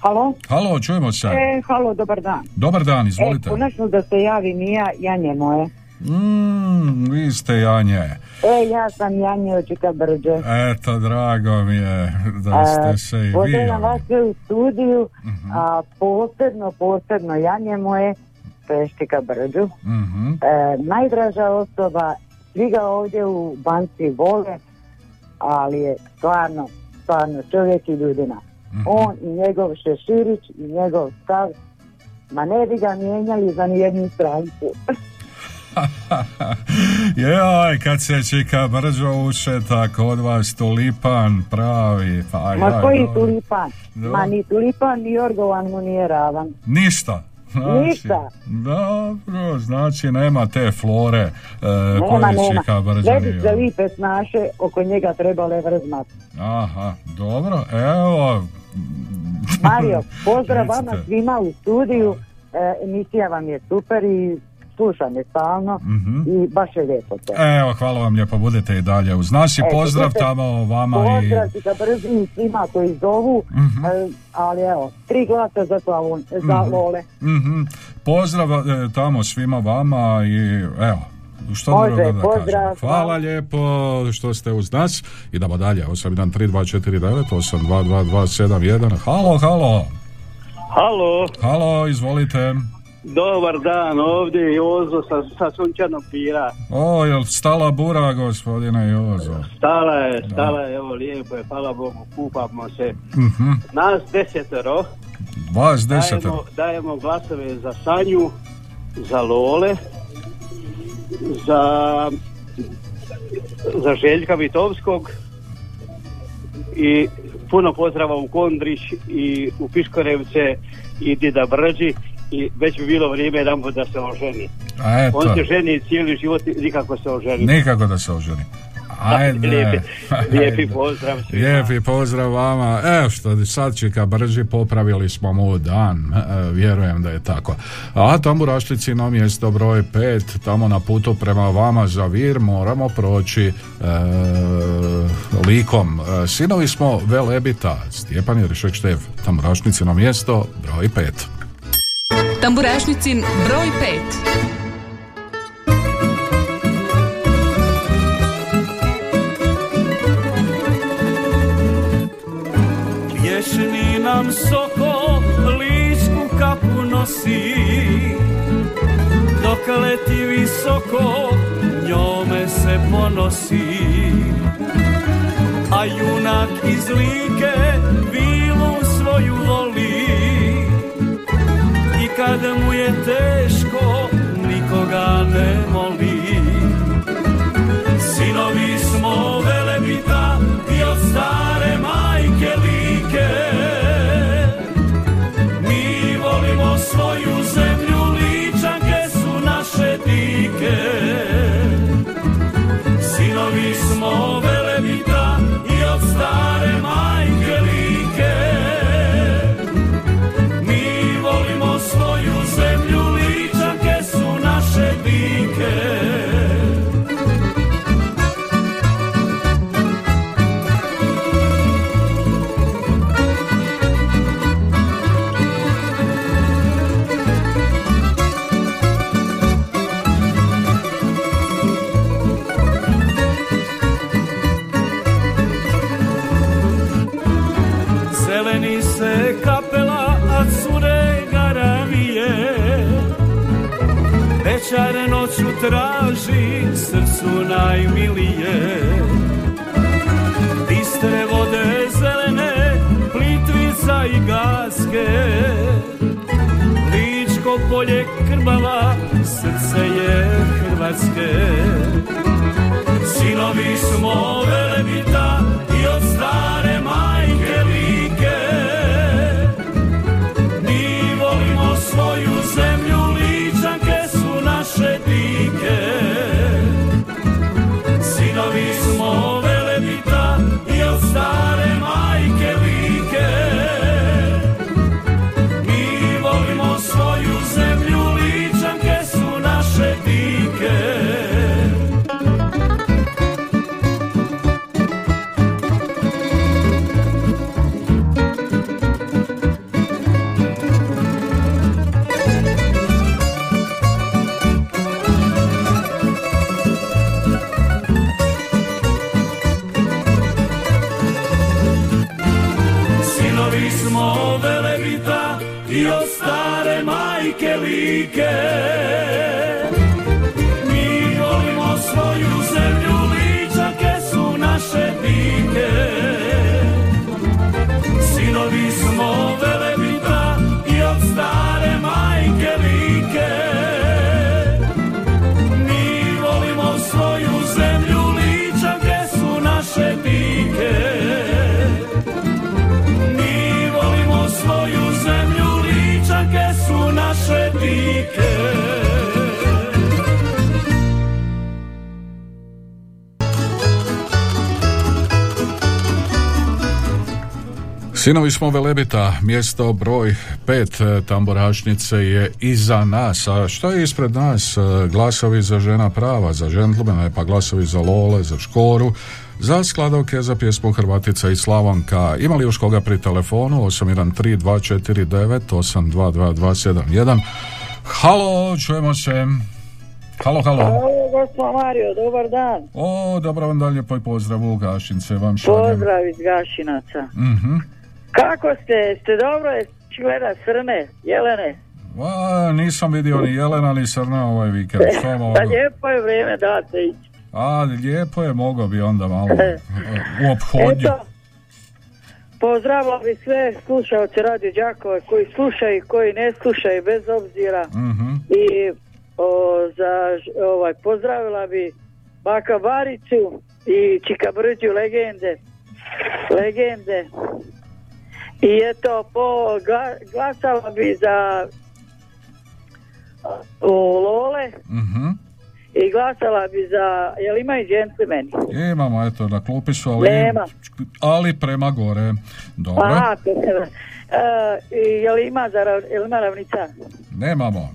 Halo? Halo, čujemo se. E, halo, dobar dan. Dobar dan, izvolite. E, konačno da se javim i ja, Janje moje. Mm, vi ste Janje. E, ja sam Janje od Čika Brđe. Eto, drago mi je da ste se i vi. Pozdravljam vas sve u studiju, Mhm. a posebno, posebno Janje moje, Kreštika Brđu. Mhm. E, najdraža osoba, svi ga ovdje u banci vole, ali je stvarno, stvarno čovjek i ljudina. Mhm. On i njegov Šeširić i njegov stav, ma ne bi ga mijenjali za nijednu stranku. Joj, kad se čika brđo ušeta kod vas tulipan pravi, pa Ma koji dobro. tulipan? Dobro. Ma ni tulipan ni orgovan mu nije ravan. Ništa. Ništa. Dobro, znači nema te flore e, Nema, koje nema. čika se lipe snaše oko njega trebale vrzmat. Aha, dobro, evo. Mario, pozdrav vama svima u studiju. E, emisija vam je super i slušam je stalno Mhm. i baš je lijepo to. Evo, hvala vam lijepo, budete i dalje uz nas i E, pozdrav budete- tamo vama i... Pozdrav ti ga brzi svima koji zovu, Mhm. e, ali evo, tri glasa za, Slavon, za Mhm. Lole. Mhm. Pozdrav e, tamo svima vama i evo, što Može, da pozdrav, kažem. Hvala lijepo što ste uz nas. Idemo dalje, 813249, 822271. Halo, halo. Halo, Halo, izvolite. Dobar dan, ovdje je Jozo sa, sa sunčanog pira. O, jel stala bura, gospodine Jozo? Stala je, stala je, evo lijepo je, hvala Bogu, kupamo se. Mhm. Nas desetero Vas dajemo, desetero. dajemo glasove za Sanju, za Lole, za, za Željka Vitovskog i puno pozdrava u Kondrić i u Piškorevce i Dida Brđi i već bi bilo vrijeme jedan da se oženi. A eto, On se ženi cijeli život i nikako se oženi. nikako da se oženi. Ajde. Lijepi, lijepi pozdrav svima. Lijepi pozdrav vama. Evo što sad čeka brži, popravili smo mu dan. E, vjerujem da je tako. A tamburašlici na mjesto broj 5, tamo na putu prema vama za Vir, moramo proći e, likom. E, sinovi smo Velebita, Stjepan Jerišek Štev, tamburašnici na mjesto broj 5. Tamburašnicin broj 5. Vješni nam soko ličku kapu nosi. Dok leti visoko njome se ponosi. A junak iz like vilu svoju voli kad mu je teško nikoga ne moli. Sinovi smo velebita i od traži srcu najmilije. Bistre vode zelene, plitvica i gaske. Ličko polje krmava, srce je Hrvatske. Sinovi smo velebita like, like. Sinovi smo Velebita, mjesto broj pet e, tamborašnice je iza nas. A što je ispred nas? E, Glasovi za žena prava, za džentlmene, pa glasovi za Lole, za Škoru, za skladovke, za pjesmu Hrvatica i Slavonka. Ima li još koga pri telefonu? 813249 822271. Halo, čujemo se. Halo, halo. Halo, gospod Mario, dobar dan. O, dobro vam dalje poj pozdrav u Gašince vam šaljem. Pozdrav iz Gašinaca. Mhm. Kako ste? Ste dobro? Gleda srne, jelene? A, nisam vidio ni Jelena ni Srna ovaj vikend. Što? Pa lijepo je vrijeme date ići. A, lijepo je, mogao bi onda malo u obhodnju. Eto, pozdravila bi sve slušalce Radio Đakova koji slušaju i koji ne slušaju bez obzira. Mhm. I o, za, ovaj, pozdravila bi Baka Baricu i Čika Brđu legende. Legende. I eto, po, gla- glasala bi za o, Lole Mhm. i glasala bi za, jel imaju džentlmeni? Imamo, eto, na klupi su, ali, Nema. ali prema gore. Dobro, A, to se- e, i jel ima, za, jel ima ravnica? nemamo,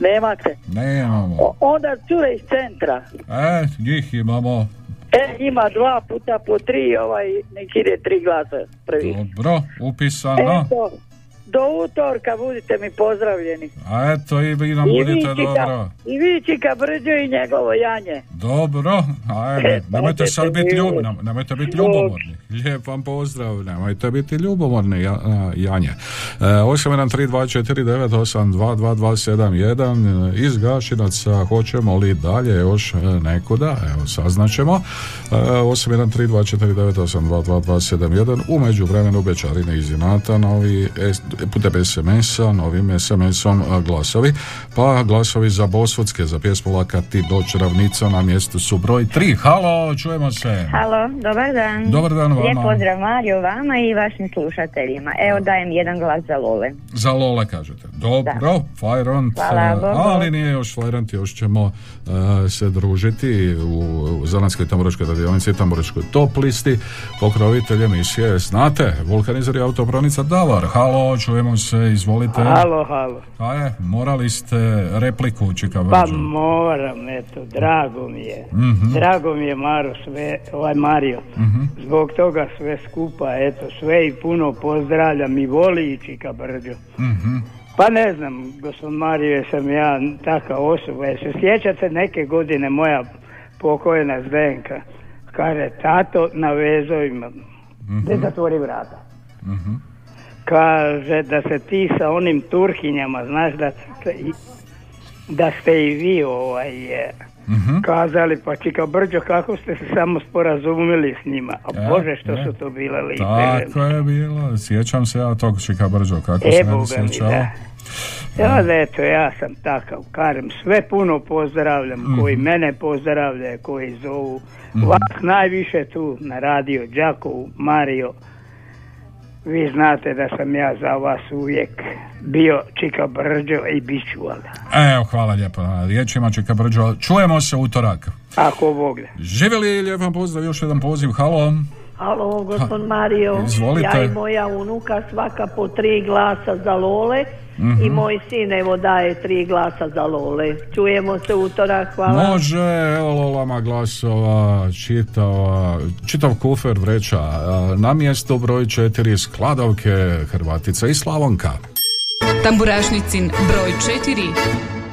Nemate. nemamo. O- onda cure iz centra. E, njih imamo. E, ima dva puta po tri, ovaj, nek ide tri glasa prvi. Dobro, upisano. Eto, do utorka budite mi pozdravljeni. A eto, i vi nam I budite vi, Čika, dobro. I vi, Čika Brđo i njegovo Janje. Dobro, ajde, nemojte sad biti ljub, nemojte biti ljubomorni. Lijep vam pozdrav, nemojte biti ljubomorni, ja, Janje. E, 813249822271 e, iz Gašinaca, hoćemo li dalje još e, nekuda, evo saznaćemo. E, 813249822271 u međuvremenu Bečarine iz Inata, novi putem SMS-a, novim SMS-om glasovi, pa glasovi za Bosvodske, za pjesmu Laka ti doć ravnica na mjestu su broj 3. Halo, čujemo se. Halo, dobar dan. Dobar dan vama. Lijep pozdrav Mario vama i vašim slušateljima. Evo dajem jedan glas za Lole. Za Lole kažete. Dobro, Fajront, Hvala, e, ali nije još Fajront, još ćemo e, se družiti u, u Zanatskoj tamburačkoj radionici i tamburačkoj top listi. Pokrovitelj emisije, znate, vulkanizer i autopronica Davor. Halo, čujemo se, izvolite. Halo, halo. A je, morali ste repliku, Čika Pa moram, eto, drago mi je. Mhm. Drago mi je Maro sve, ovaj Mario. Mhm. Zbog toga sve skupa, eto, sve i puno pozdravljam i voli i Čika Brđo. Mhm. Pa ne znam, gospod Mario, jesam ja takav osoba. Jel se sjećate neke godine moja pokojna Zdenka? Kaže, tato na vezovima, ne zatvori vrata. Mhm. Kaže da se ti sa onim turhinjama, znaš da ste, i- da ste i vi ovaj, e, Mhm. kazali, pa čika Brđo, kako ste se samo sporazumili s njima. A E, Bože, što e. su to bile lipe. Tako je bilo, sjećam se ja tog Čika Brđo, kako E, se ne bi sjećao. da. Ja, da, eto, ja sam takav, kažem, sve puno pozdravljam, Mhm. koji mene pozdravljaju, koji zovu. Mhm. Vas najviše tu na radio Đakovu, Mario. Vi znate da sam ja za vas uvijek bio Čika Brđo i bit ću. Evo, hvala lijepo na riječima, Čika Brđo. Čujemo se utorak. Ako Bog da. Živjeli, lijep vam pozdrav, još jedan poziv, halo. Halo, gospod Mario. Izvolite. Ja i moja unuka svaka po tri glasa za Lole Mhm. i moj sin evo daje tri glasa za Lole. Čujemo se utorak, hvala. Može, evo Lolama glasova, čitava, čitav kufer vreća. Na mjestu broj četiri skladovke Hrvatica i Slavonka. Tamburašnicin broj 4.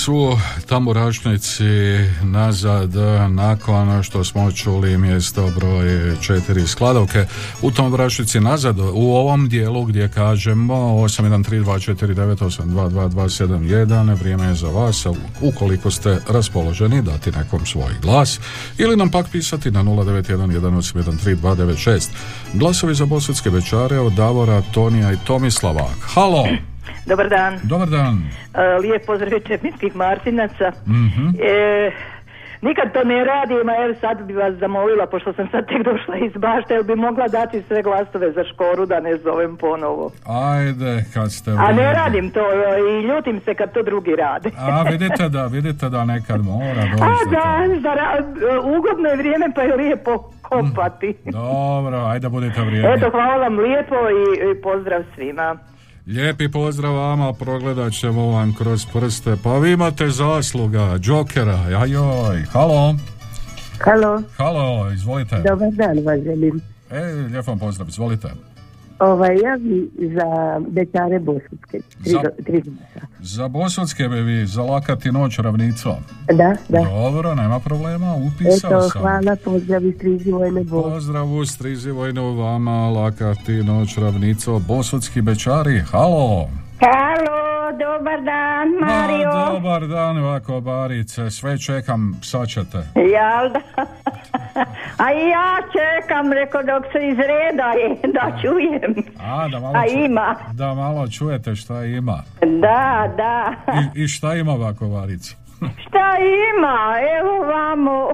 Evo nas u tamburašnici nazad nakon što smo čuli mjesto broj četiri skladovke. U tamburašnici nazad u ovom dijelu gdje kažemo 813249822271 vrijeme je za vas ukoliko ste raspoloženi dati nekom svoj glas ili nam pak pisati na 0911813296 glasovi za bosanske večare od Davora, Tonija i Tomislava. Halo! Dobar dan. Dobar dan. E, lijep pozdrav Čepinskih Martinaca. Mhm. E, nikad to ne radim, a evo sad bi vas zamolila, pošto sam sad tek došla iz bašte, jel bi mogla dati sve glasove za škoru da ne zovem ponovo. Ajde, kad ste... A ne radim to e, i ljutim se kad to drugi rade. A vidite da, vidite da nekad mora doći A da, ugodno je vrijeme pa je lijepo kopati. Dobro, ajde budite vrijedni. Eto, hvala vam lijepo i, i pozdrav svima. Lijepi pozdrav vama, progledat ćemo vam kroz prste. Pa vi imate zasluga, džokera, ajoj, halo. Halo, Halo, izvolite. dobar dan vas želim. E, lijep vam pozdrav, izvolite. Ovaj, ja bi za Bećare Bosutske, tri, Za- do- tri. Za Bosutske bi vi zalakati noć ravnicom. Da, da. Dobro, nema problema, upisao Eto, sam. hvala, pozdrav iz Strizivojne Bo. Pozdrav u Strizivojnu vama, lakati noć ravnico, Bosutski bečari, halo. Halo, dobar dan, Mario. Ma, dobar dan, ovako, Barice, sve čekam, sad ćete. Jel da? A i ja čekam, reko dok se izreda je, da čujem. A, da malo, A ču- ima. da malo čujete šta ima. Da, da. I, i šta ima ovako, Varice? Šta ima? Evo vamo,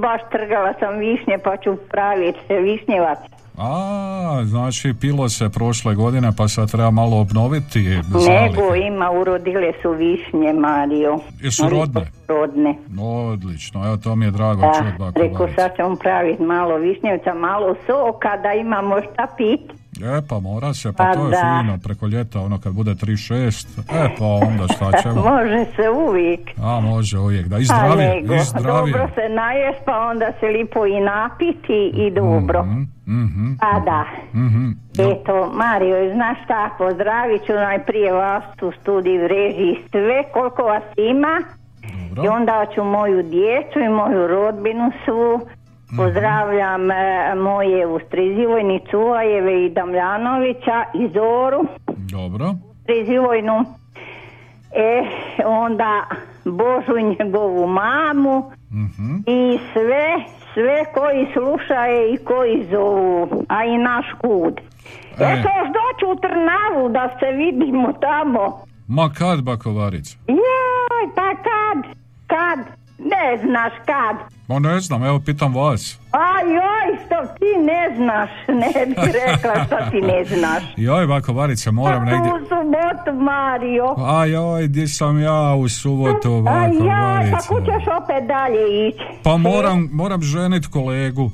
baš trgala sam višnje pa ću praviti višnjevac. A, znači pilo se prošle godine pa sad treba malo obnoviti zalihe. Nego ima, urodile su višnje, Mario. Jesu rodne? Rodne. Odlično, evo to mi je drago Da, Varice. sad ćemo praviti malo višnjevca, malo soka da imamo šta pit. E, pa mora se, pa, Pa to je da. fino, preko ljeta, ono kad bude 36, e, pa onda šta ćemo? Može se uvijek. A, može uvijek, da, i Pa zdravije, i zdravije. Dobro se najest, pa onda se lipo i napiti i dobro. Mhm, Pa da. mhm. Eto, Mario, znaš šta, pozdravit ću najprije vas u studiju režiji sve, koliko vas ima. I onda ću moju djecu i moju rodbinu svu. Mhm. Pozdravljam e, moje Ustrizivojni Cuvajeve i Damljanovića i Zoru Dobro. Ustrizivojnu. E, onda Božu i njegovu mamu Mhm. i sve, sve koji slušaju i koji zovu, a i naš kud. E. Eto, još doću u Trnavu da se vidimo tamo. Ma kad, bako Varice? Joj, pa kad? Kad? Ne znaš kad. Ma ne znam, evo pitam vas. A joj, što ti ne znaš, ne bi rekla što ti ne znaš. Joj, bako Varice, moram Pa negdje... u subotu, Mario. A joj, di sam ja u subotu, A bako joj, pa Varice? kud ćeš opet dalje ići? Pa moram, moram ženit kolegu.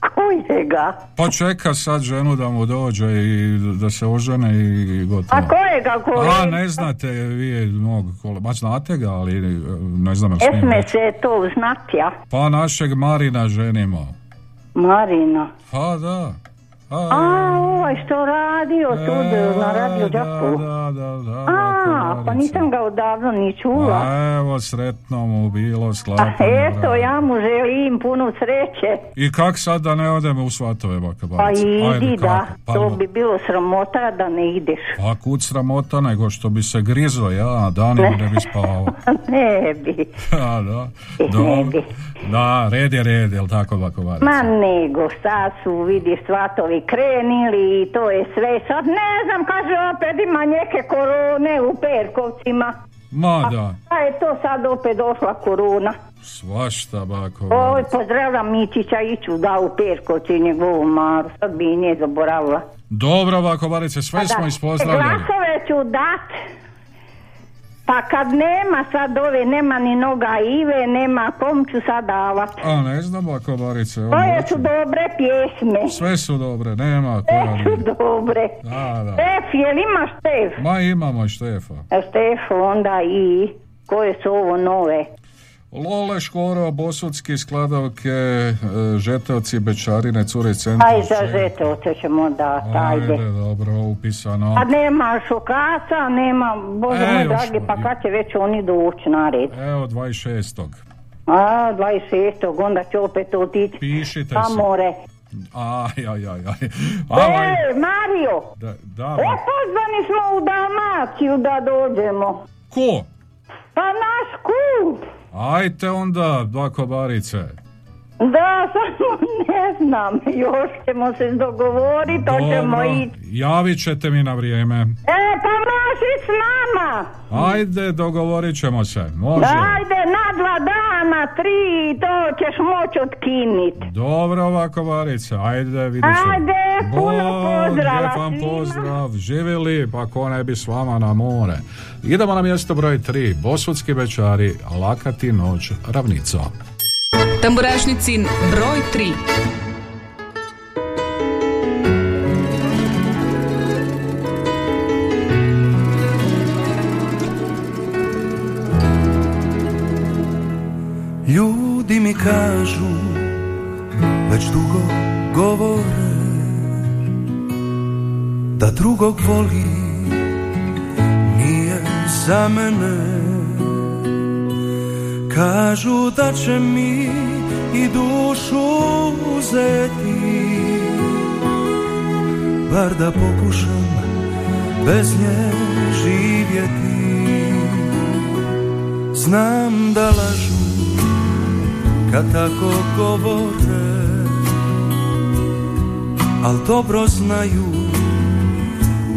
Kojega? Pa čeka sad ženu da mu dođe i da se ožene i gotovo. A kojega kolega? A, ne znate vi mog kolega, ma znate ga, ali e, ne znam jel smijem Esme reći. se to znati, ja? Pa našeg Marina ženimo. Marina. Pa da. A, ovaj što radio tu na radio Đakovu. da, da, da. A, pa nisam ga odavno ni čula. A evo, sretno mu bilo sklapanje. eto, ja mu želim puno sreće. I kak sad da ne odemo u svatove, baka Pa Barice? Ajde, idi da? Pa, to bi bilo sramota da ne ideš. Pa kud sramota nego što bi se grizo ja, danima ne bi spavao. ne bi. A, da. Dobro. Da, red je red, jel tako, Barice? Ma nego, sad su, vidi, svatovi krenili i to je sve. Sad ne znam, kaže, opet ima neke korone u Perkovcima. Ma da, A je to sad opet došla korona. svašta, bako Oj, pozdravljam Mičića iću da u Perkovci njegovu maru. Sad bi i nje zaboravila. Dobro, bako sve smo ispozdravljali. Glasove ću dat. Pa kad nema sad ove, nema ni noga Ive, nema kom ću sad davat. A ne znam, bako Barice. Koje hoću. su dobre pjesme. Sve su dobre, nema Sve koja su nije. dobre. Da, da. Štef, jel imaš Štef? Ma imamo Štefa. Štef, onda i koje su ovo nove? Lole Škoro, Bosudski, Skladovke, e, Žetovci, Bečarine, Cure centra. Aj, za žetovce ćemo dat, ajde. Ajde, dobro, upisano. A nema šokaca, nema, bože E, moj dragi, pa kad će već oni doći na red? Evo, 26. A, 26. onda će opet otići. Pišite Pa se. more. Aj, aj, aj, aj. E, Mario, Da, da, e, ba- pozvani smo u Dalmaciju da dođemo. Ko? Pa naš kum. Ajte onda, bako Barice. Da, samo ne znam, još ćemo se dogovoriti, hoćemo Dobro, ići. javit ćete mi na vrijeme. E, pa može s nama. Ajde, dogovorit ćemo se. Može. Ajde, na dva dana, tri, to ćeš moći otkinit. Dobro, ovako Barice. Ajde, vidi se. Ajde, puno pozdrava lijep vam svima. pozdrav. Živjeli, pa ko ne bi s vama na more. Idemo na mjesto broj 3. Bosudski bečari, lakati noć ravnica. Tamburašnicin broj 3. Ljudi mi kažu Već dugo govore Da drugog voli Nije za mene. Kažu da će mi i dušu uzeti Bar da pokušam bez nje živjeti. Znam da lažu kad tako govore Al dobro znaju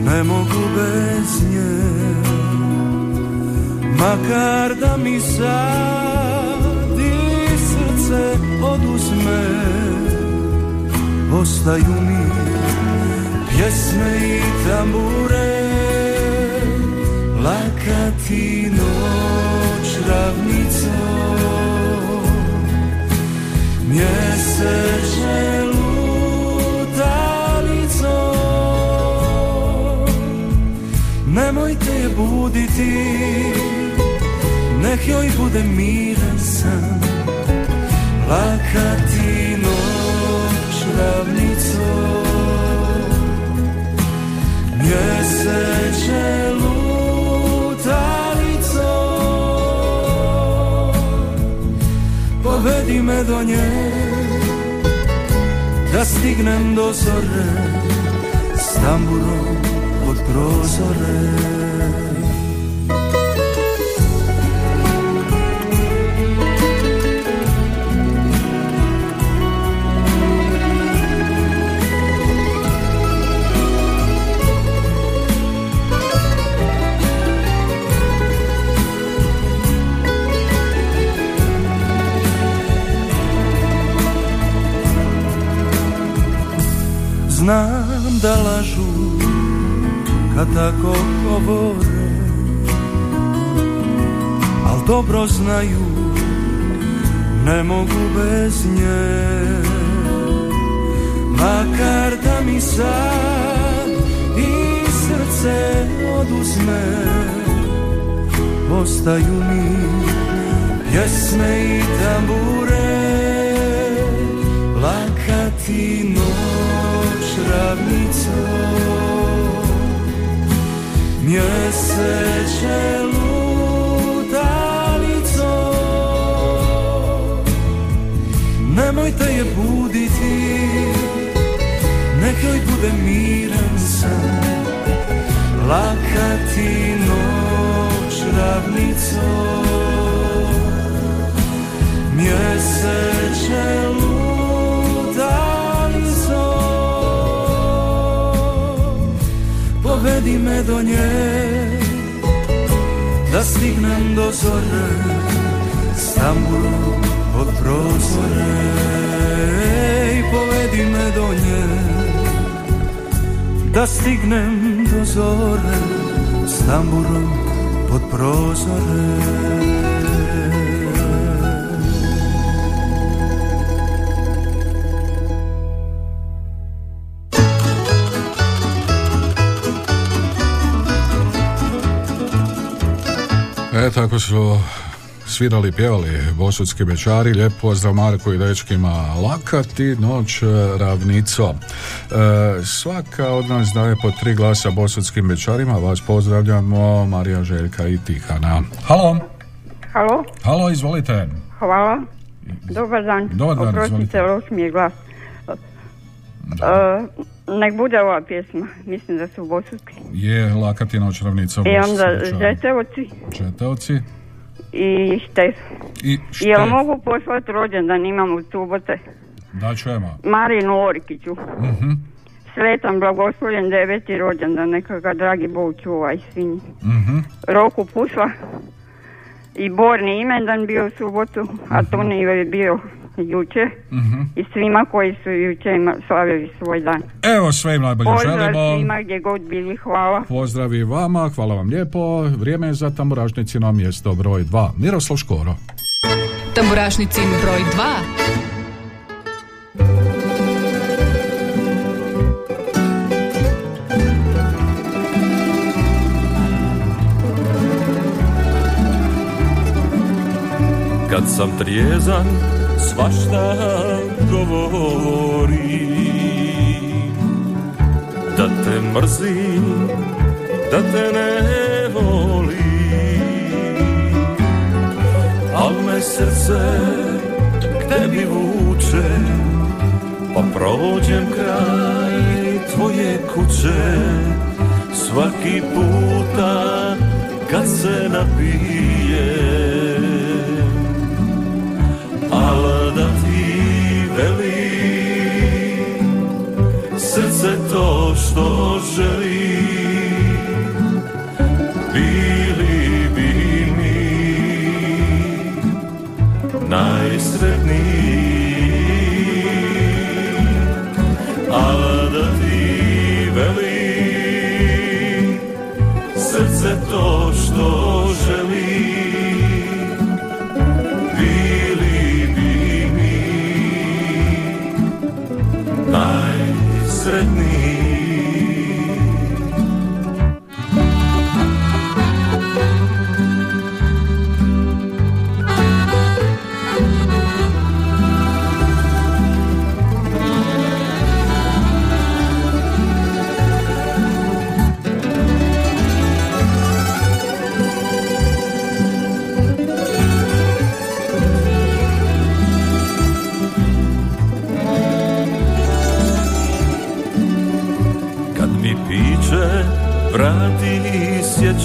ne mogu bez nje. Makar da mi sad i srce oduzme ostaju mi pjesme i tambure. Laka ti noć ravnico Mjeseče Nemojte je buditi Nek joj bude miran san. Laka ti noć ravnico Mjeseče lutalico Povedi me do nje Da stignem do zore S tamburom prozore. Znam da lažu kad tako govore. Al dobro znaju ne mogu bez nje. Makar da mi sad i srce oduzme Ostaju mi pjesme i tambure. Laka ti noć ravnico Mjeseče lutalico Nemojte je buditi Nek bude miran san Laka ti noć ravnico. Mjeseče lutalico Povedi me do nje Da stignem do zore S tamburom od prozore. I povedi me do nje Da stignem do zore S tamburom pod prozore E, tako su svirali i pjevali Bosutski bečari, lijep pozdrav Marku i dečkima Lakati, noć e, ravnico. E, svaka od nas daje po tri glasa Bosutskim bečarima, vas pozdravljamo, Marija Željka i Tihana. Halo, Halo, halo, izvolite. hvala. Dobar dan. Dobar dan, izvolite. Oprostite, loš mi je glas. E, nek bude ova pjesma, mislim da su bosutski. Je Lakati, noć ravnico. I Bosutski onda bečari. Žetevci Četavci i Štef. i Jel Štef. mogu poslati rođendan, imam u subote. Da čujemo. Marinu Orikiću. Mhm, Sretan, blagoslovljen deveti rođendan, neka ga dragi Bog čuva i svinji. mhm. Roku Pusla i Borni imendan bio u subotu, a Toni je bio juče. Mhm. I svima koji su juče slavili svoj dan. Evo sve im najbolje Pozdrav želimo. svima gdje god bili, hvala. Pozdrav i vama, hvala vam lijepo. Vrijeme je za tamburašnicino mjesto broj 2. Miroslav Škoro. Tamburašnicin broj 2. Kad sam trijezan svašta govori. Da te mrzim, da te ne volim Al me srce k tebi vuče Pa prođem kraj tvoje kuće. Svaki puta kad se napijem Al da ti veli Srce to što želi Bili bi mi Najsretniji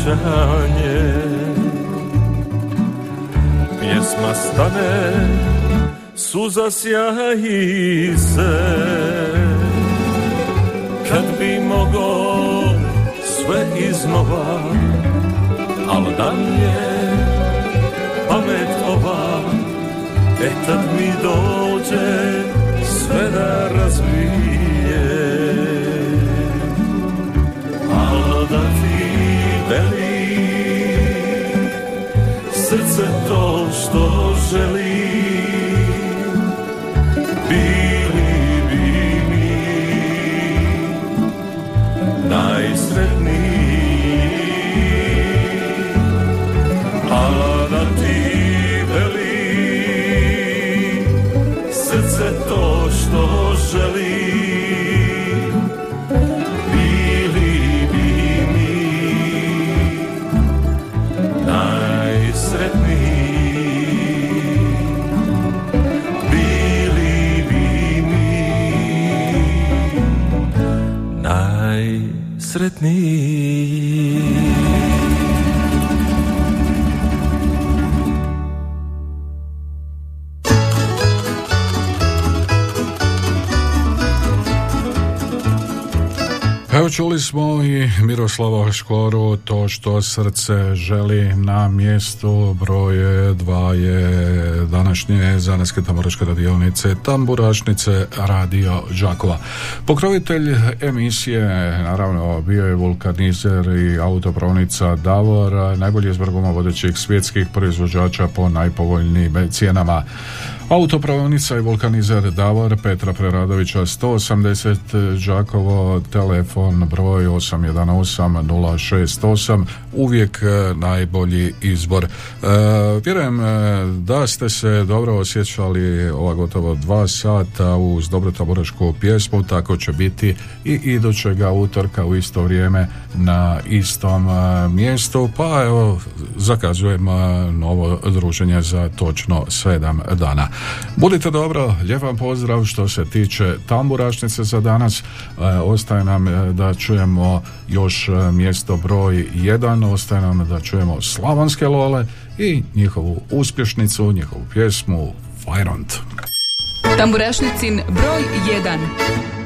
čekanje Pjesma stane, suza sjaji se. Kad bi mogo sve iznova Al da mi je pamet ova. E tad mi dođe sve da razvije što želi čuli smo i Miroslava Škoru, to što srce želi na mjestu broje dva je današnje Zanaske tamburaške radionice Tamburašnice Radio Đakova. Pokrovitelj emisije, naravno, bio je vulkanizer i autopravnica Davor, najbolji guma vodećih svjetskih proizvođača po najpovoljnijim cijenama. Autopravnica i vulkanizer Davor Petra Preradovića 180 Đakovo telefon broj 818 uvijek e, najbolji izbor. E, vjerujem e, da ste se dobro osjećali ova gotovo dva sata uz dobru taborašku pjesmu tako će biti i idućega utorka u isto vrijeme na istom e, mjestu. Pa evo zakazujem e, novo druženje za točno sedam dana budite dobro, lijep vam pozdrav što se tiče tamburašnice za danas E, ostaje nam e, da čujemo još e, mjesto broj 1 ostaje nam da čujemo slavonske lole i njihovu uspješnicu, njihovu pjesmu Fajront. Tamburašnicin broj 1.